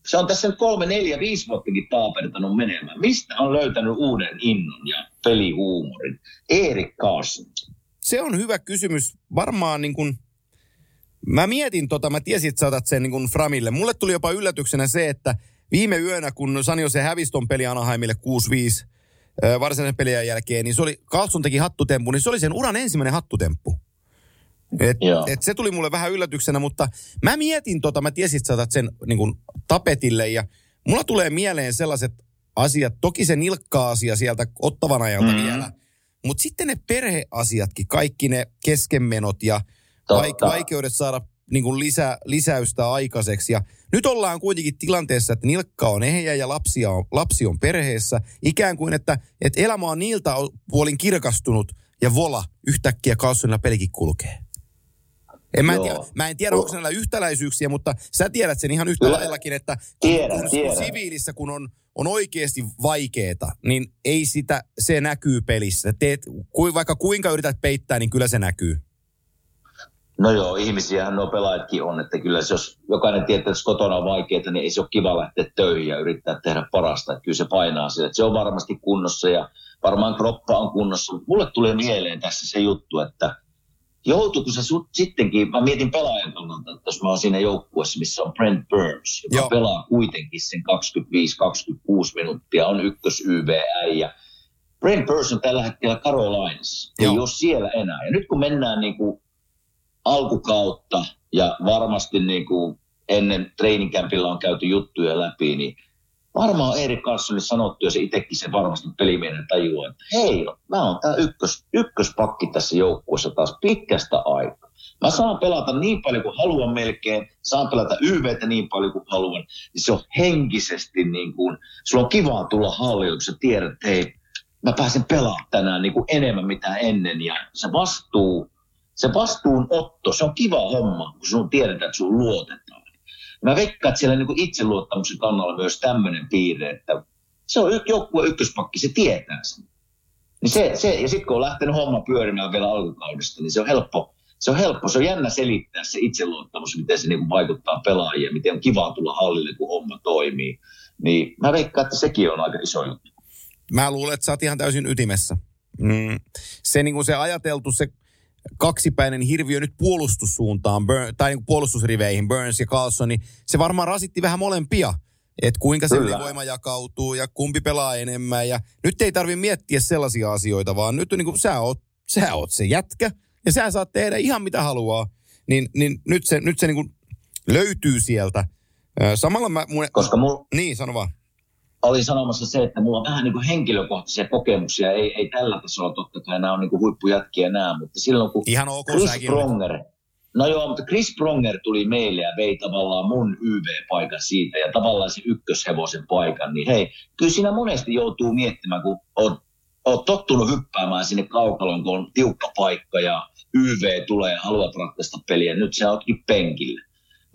se on tässä kolme, neljä, viisi vuottakin taapertanut menemään. Mistä on löytänyt uuden innon ja pelihuumorin? Erik Carson. Se on hyvä kysymys. Varmaan niin kuin, mä mietin tota, mä tiesin, että sä otat sen niin kuin Framille. Mulle tuli jopa yllätyksenä se, että viime yönä, kun San Jose hävisi ton peli Anaheimille 6-5 ö, varsinaisen pelin jälkeen, niin se oli, Carlson teki hattutemppu, niin se oli sen uran ensimmäinen hattutemppu. Et, Joo. et se tuli mulle vähän yllätyksenä, mutta mä mietin tota, mä tiesin, että sä otat sen niin kuin tapetille ja mulla tulee mieleen sellaiset asiat, toki se nilkka-asia sieltä ottavan ajalta mm. vielä, mutta sitten ne perheasiatkin, kaikki ne keskenmenot ja Totta. vaik- vaikeudet saada niin kuin lisä, lisäystä aikaiseksi. Ja nyt ollaan kuitenkin tilanteessa, että nilkka on ehjä ja lapsia on, lapsi on perheessä. Ikään kuin, että, että elämä on niiltä puolin kirkastunut ja vola yhtäkkiä Carlsonilla pelikin kulkee. En mä, en tiedä, mä en tiedä, onko näillä yhtäläisyyksiä, mutta sä tiedät sen ihan yhtä Kyllä. laillakin, että kun, Tiedän, kun, tiedän. kun siviilissä kun on, on oikeasti vaikeeta, niin ei sitä, se näkyy pelissä. Teet, vaikka kuinka yrität peittää, niin kyllä se näkyy. No joo, ihmisiähän nuo pelaajatkin on, että kyllä se, jos jokainen tietää, että kotona on vaikeaa, niin ei se ole kiva lähteä töihin ja yrittää tehdä parasta. Että kyllä se painaa sille, että se on varmasti kunnossa ja varmaan kroppa on kunnossa. Mulle tulee mieleen tässä se juttu, että joutuuko se sut sittenkin, mä mietin pelaajan kannalta, että jos mä oon siinä joukkueessa, missä on Brent Burns, joka Joo. Pelaa kuitenkin sen 25-26 minuuttia, on ykkös YVÄ ja Brent Burns on tällä hetkellä Carolinassa, ei ole siellä enää. Ja nyt kun mennään niin kuin alkukautta ja varmasti niin kuin ennen treeninkämpillä on käyty juttuja läpi, niin varmaan Erik Karlssonille sanottu, ja se itsekin se varmasti pelimiehen tajuaa, että hei, mä oon tää ykkös, ykköspakki tässä joukkueessa taas pitkästä aikaa. Mä saan pelata niin paljon kuin haluan melkein, saan pelata YVtä niin paljon kuin haluan, niin se on henkisesti niin kuin, sulla on kivaa tulla hallille, kun sä tiedät, että hei, mä pääsen pelaamaan tänään niin kuin enemmän mitä ennen, ja se vastuu, se vastuun otto, se on kiva homma, kun sun tiedetään, että sun luotetaan. Mä veikkaan, että siellä niin itseluottamuksen kannalla myös tämmöinen piirre, että se on joukkue ykköspakki, se tietää sen. Niin se, se, ja sitten kun on lähtenyt homma pyörimään vielä alkukaudesta, niin se on helppo, se on helppo, se on jännä selittää se itseluottamus, miten se niin vaikuttaa pelaajia, miten on kiva tulla hallille, kun homma toimii. Niin mä veikkaan, että sekin on aika iso juttu. Mä luulen, että sä oot ihan täysin ytimessä. Mm. Se, niin kuin se ajateltu, se kaksipäinen hirviö nyt puolustussuuntaan, tai niin puolustusriveihin, Burns ja Carlson, niin se varmaan rasitti vähän molempia. Että kuinka se voima jakautuu ja kumpi pelaa enemmän. Ja nyt ei tarvitse miettiä sellaisia asioita, vaan nyt niin kuin, sä, oot, sä oot se jätkä ja sä saat tehdä ihan mitä haluaa. Niin, niin nyt se, nyt se niin kuin löytyy sieltä. Samalla mä... Mun... Koska mulla... Niin, sano vaan olin sanomassa se, että mulla on vähän niin kuin henkilökohtaisia kokemuksia. Ei, ei tällä tasolla totta kai nämä on niin kuin huippujätkiä nämä, mutta silloin kun Ihan ok, Chris Pronger, no joo, mutta Chris Pronger tuli meille ja vei tavallaan mun YV-paikan siitä ja tavallaan se ykköshevosen paikan, niin hei, kyllä siinä monesti joutuu miettimään, kun on, on tottunut hyppäämään sinne kaukaloon, kun on tiukka paikka ja YV tulee ja haluat ratkaista peliä, nyt sä ootkin penkillä.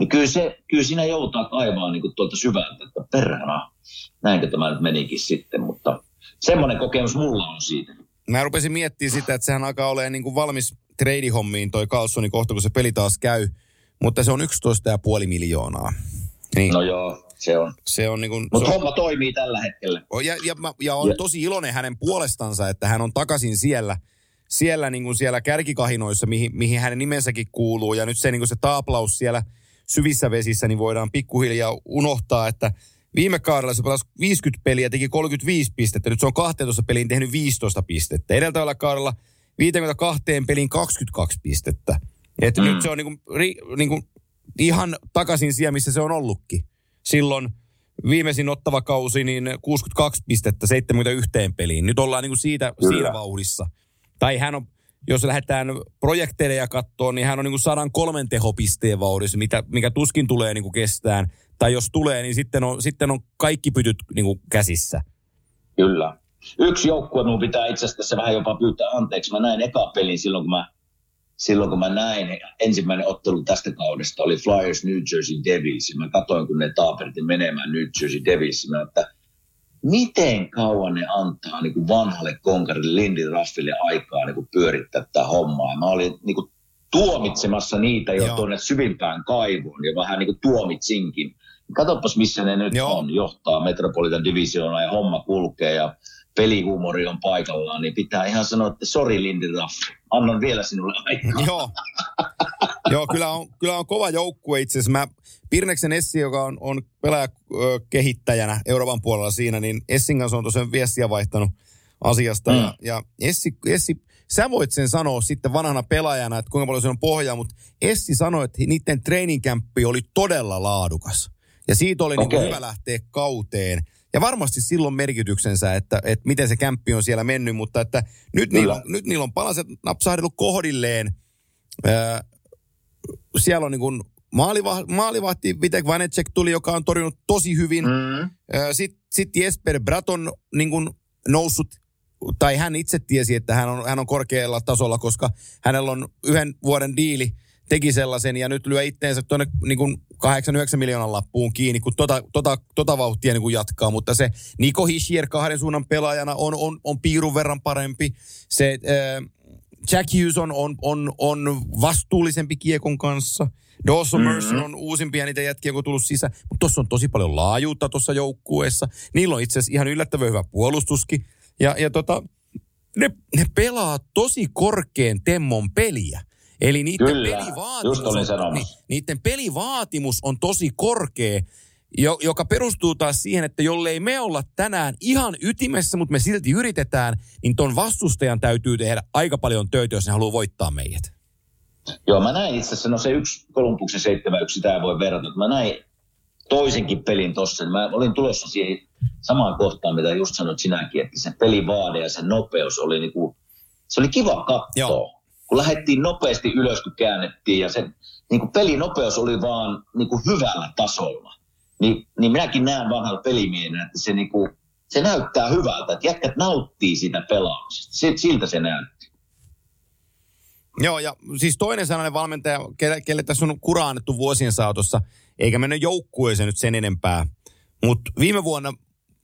Niin kyllä, se, kyllä siinä joutaa kaivaa niin kuin tuolta syvältä, että perhana, näinkö tämä nyt menikin sitten, mutta semmoinen kokemus mulla on siitä. Mä rupesin miettimään sitä, että sehän alkaa olemaan niin kuin valmis treidihommiin toi Carlsoni kohta, kun se peli taas käy, mutta se on 11,5 miljoonaa. Niin. No joo, se on. Se on niin kuin, Mutta homma toimii tällä hetkellä. Ja, ja, ja on ja. tosi iloinen hänen puolestansa, että hän on takaisin siellä, siellä, niin kuin siellä kärkikahinoissa, mihin, mihin hänen nimensäkin kuuluu. Ja nyt se, niin kuin se taaplaus siellä syvissä vesissä, niin voidaan pikkuhiljaa unohtaa, että Viime kaudella se pelasi 50 peliä, teki 35 pistettä. Nyt se on 12 peliin tehnyt 15 pistettä. Edeltävällä kaudella 52 peliin 22 pistettä. Et mm. nyt se on niinku, ri, niinku ihan takaisin siellä, missä se on ollutkin. Silloin viimeisin ottava kausi, niin 62 pistettä 71 peliin. Nyt ollaan niinku siitä, siinä vauhdissa. Tai hän on, jos lähdetään projekteille ja katsoa, niin hän on niinku 103 tehopisteen vauhdissa, mitä, mikä tuskin tulee niinku kestään tai jos tulee, niin sitten on, sitten on kaikki pytyt niin kuin käsissä. Kyllä. Yksi joukkue minun pitää itse asiassa vähän jopa pyytää anteeksi. Mä näin eka pelin silloin, kun mä, silloin, kun mä näin ensimmäinen ottelu tästä kaudesta oli Flyers New Jersey Devils. Mä katsoin, kun ne taaperti menemään New Jersey Devils. Mä, että miten kauan ne antaa niin kuin vanhalle konkarille Lindy Raffille aikaa niin kuin pyörittää tätä hommaa. Mä olin niin kuin tuomitsemassa niitä jo Joo. tuonne syvimpään kaivoon ja vähän niin kuin tuomitsinkin. Katsopas, missä ne nyt Joo. on, johtaa Metropolitan Divisioonaa ja homma kulkee ja pelihuumori on paikallaan, niin pitää ihan sanoa, että sori Lindy Ruff, annan vielä sinulle aikaa. Joo, Joo kyllä, on, kyllä on kova joukkue itse asiassa. Mä, Pirneksen Essi, joka on, on pelaajakehittäjänä Euroopan puolella siinä, niin Essin kanssa on tosiaan viestiä vaihtanut asiasta. Mm. Ja, ja Essi, Essi, sä voit sen sanoa sitten vanhana pelaajana, että kuinka paljon se on pohjaa, mutta Essi sanoi, että niiden training oli todella laadukas. Ja siitä oli okay. niin hyvä lähteä kauteen. Ja varmasti silloin merkityksensä, että, että miten se kämppi on siellä mennyt, mutta että nyt, niillä, on, nyt niillä on palaset napsahdellut kohdilleen. Ää, siellä on niin kuin maalivahti, maalivahti Vitek Vanecek tuli, joka on torjunut tosi hyvin. Mm. Sitten sit Jesper Braton niin kuin noussut, tai hän itse tiesi, että hän on, hän on korkealla tasolla, koska hänellä on yhden vuoden diili – teki sellaisen ja nyt lyö itteensä tuonne niin 8-9 miljoonan lappuun kiinni, kun tota, tota, tota vauhtia niin kuin jatkaa. Mutta se Niko Hischier kahden suunnan pelaajana on, on, on piirun verran parempi. Se äh, Jack Hughes on, on, on, on vastuullisempi kiekon kanssa. Dawson mm-hmm. Mercer on uusimpia niitä jätkiä, kun tullut sisään. Mutta tuossa on tosi paljon laajuutta tuossa joukkueessa. Niillä on itse asiassa ihan yllättävän hyvä puolustuskin. Ja, ja tota, ne, ne pelaa tosi korkean temmon peliä. Eli niiden, Kyllä, pelivaatimus on, ni, niiden pelivaatimus on tosi korkea, jo, joka perustuu taas siihen, että jollei me olla tänään ihan ytimessä, mutta me silti yritetään, niin ton vastustajan täytyy tehdä aika paljon töitä, jos ne haluaa voittaa meidät. Joo, mä näin itse asiassa, no se yksi Kolumbuksen 7 yksi, sitä voi verrata. Mä näin toisenkin pelin tossa. Mä olin tulossa siihen samaan kohtaan, mitä just sanoit sinäkin, että se pelivaade ja se nopeus oli niinku, se oli kiva katsoa. Joo. Kun lähdettiin nopeasti ylös, kun käännettiin ja se niinku pelinopeus oli vaan niinku hyvällä tasolla. Niin, niin minäkin näen vanhalla pelimiehenä, että se, niinku, se näyttää hyvältä, että jätkät nauttii siitä pelaamisesta. Se- Siltä se näytti. Joo, ja siis toinen sellainen valmentaja, kelle, kelle tässä on kuraannettu vuosien saatossa, eikä mennä joukkueeseen nyt sen enempää. Mutta viime vuonna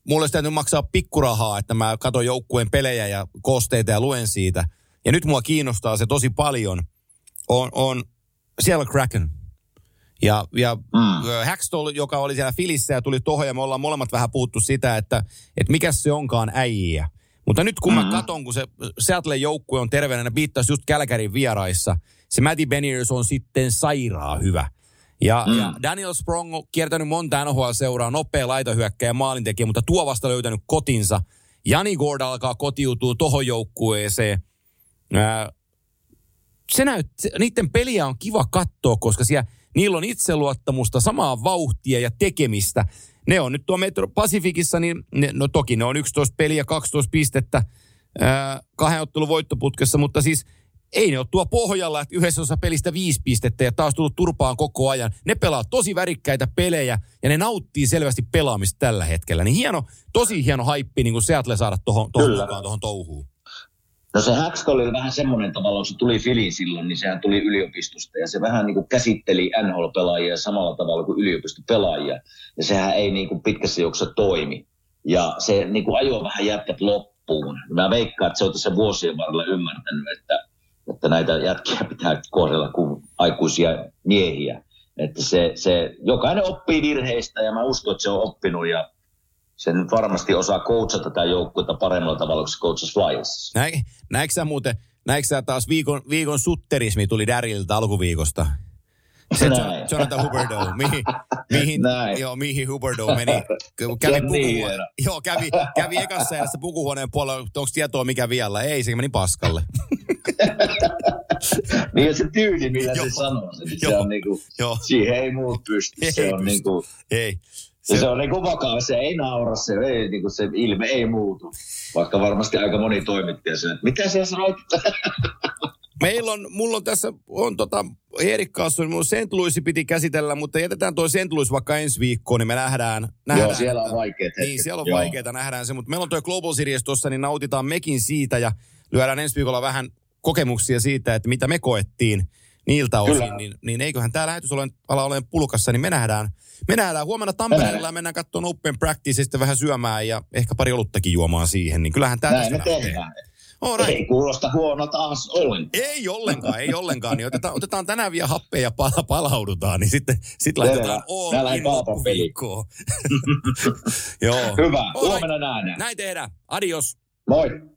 mulle olisi täytynyt maksaa pikkurahaa, että mä katson joukkueen pelejä ja koosteita ja luen siitä. Ja nyt mua kiinnostaa se tosi paljon. On, on siellä Kraken. Ja, ja mm. Hackstall, joka oli siellä Filissä ja tuli tohon ja me ollaan molemmat vähän puhuttu sitä, että, että mikä se onkaan äijä. Mutta nyt kun mm-hmm. mä katon, kun se Seattle joukkue on terveenä, ne viittasi just Kälkärin vieraissa, se Matty Beniers on sitten sairaa hyvä. Ja, mm. ja Daniel Sprong on kiertänyt monta NHL-seuraa, nopea laitohyökkäjä ja maalintekijä, mutta tuo vasta löytänyt kotinsa. Jani Gord alkaa kotiutua tohon joukkueeseen. Ää, se näyt, niiden peliä on kiva katsoa, koska siellä, niillä on itseluottamusta, samaa vauhtia ja tekemistä. Ne on nyt tuo Metro Pacificissa, niin ne, no toki ne on 11 peliä, 12 pistettä ää, kahden ottelun voittoputkessa, mutta siis ei ne ole tuo pohjalla, että yhdessä osa pelistä viisi pistettä ja taas tullut turpaan koko ajan. Ne pelaa tosi värikkäitä pelejä ja ne nauttii selvästi pelaamista tällä hetkellä. Niin hieno, tosi hieno haippi niin kuin Seattle saada tuohon touhuun. No se Hackstall oli vähän semmoinen tavalla, kun se tuli Filin silloin, niin sehän tuli yliopistosta ja se vähän niin kuin käsitteli NHL-pelaajia samalla tavalla kuin yliopistopelaajia. Ja sehän ei niin kuin pitkässä juoksussa toimi. Ja se niin kuin ajoi vähän jätkät loppuun. Mä veikkaan, että se on tässä vuosien varrella ymmärtänyt, että, että näitä jätkiä pitää kohdella kuin aikuisia miehiä. Että se, se, jokainen oppii virheistä ja mä uskon, että se on oppinut ja se nyt varmasti osaa coachata tätä joukkuetta paremmalla tavalla kuin se coachasi Flyersissa. Näin, näikö sä muuten, näikö sä taas viikon, viikon sutterismi tuli Darilta alkuviikosta? Se Näin. Jonathan Huberdeau, mihin, mihin, Näin. joo, mihin Huberdeau meni, kävi, Se niin pukuhuone, joo, kävi, kävi ekassa ajassa pukuhuoneen puolella, onko tietoa mikä vielä? Ei, se meni paskalle. Niin ja se tyyli, millä Joo. se sanoo sen, niin se Joo. on niinku, Joo. siihen ei muut pysty. Ei se on pysty. niinku, Ei. Se, se on niinku vakava, se ei naura, se, ei, niinku, se ilme ei muutu. Vaikka varmasti aika moni toimittaja sen, että mitä sä sanoit? Meillä on, mulla on tässä, on tota, Erik kanssa, mulla St. Louis piti käsitellä, mutta jätetään toi St. Louis vaikka ensi viikkoon, niin me nähdään. nähdään Joo, siellä on hetket. Niin, siellä on Joo. vaikeita, nähdään se, mutta meillä on tuo Global Series tuossa, niin nautitaan mekin siitä ja lyödään ensi viikolla vähän kokemuksia siitä, että mitä me koettiin niiltä osin, Kyllä. niin, niin eiköhän tämä lähetys ole, ala olen pulkassa, niin me nähdään, me nähdään huomenna Tampereella ja mennään katsomaan Open Practice ja sitten vähän syömään ja ehkä pari oluttakin juomaan siihen, niin kyllähän tämä Näin me tehdään. All right. Ei kuulosta huono taas ollenkaan. Ei ollenkaan, ei ollenkaan. Niin otetaan, otetaan tänään vielä happea ja pala, palaudutaan, niin sitten sit laitetaan all in loppuviikkoon. Joo. Hyvä, All huomenna nähdään. Näin tehdään. Adios. Moi.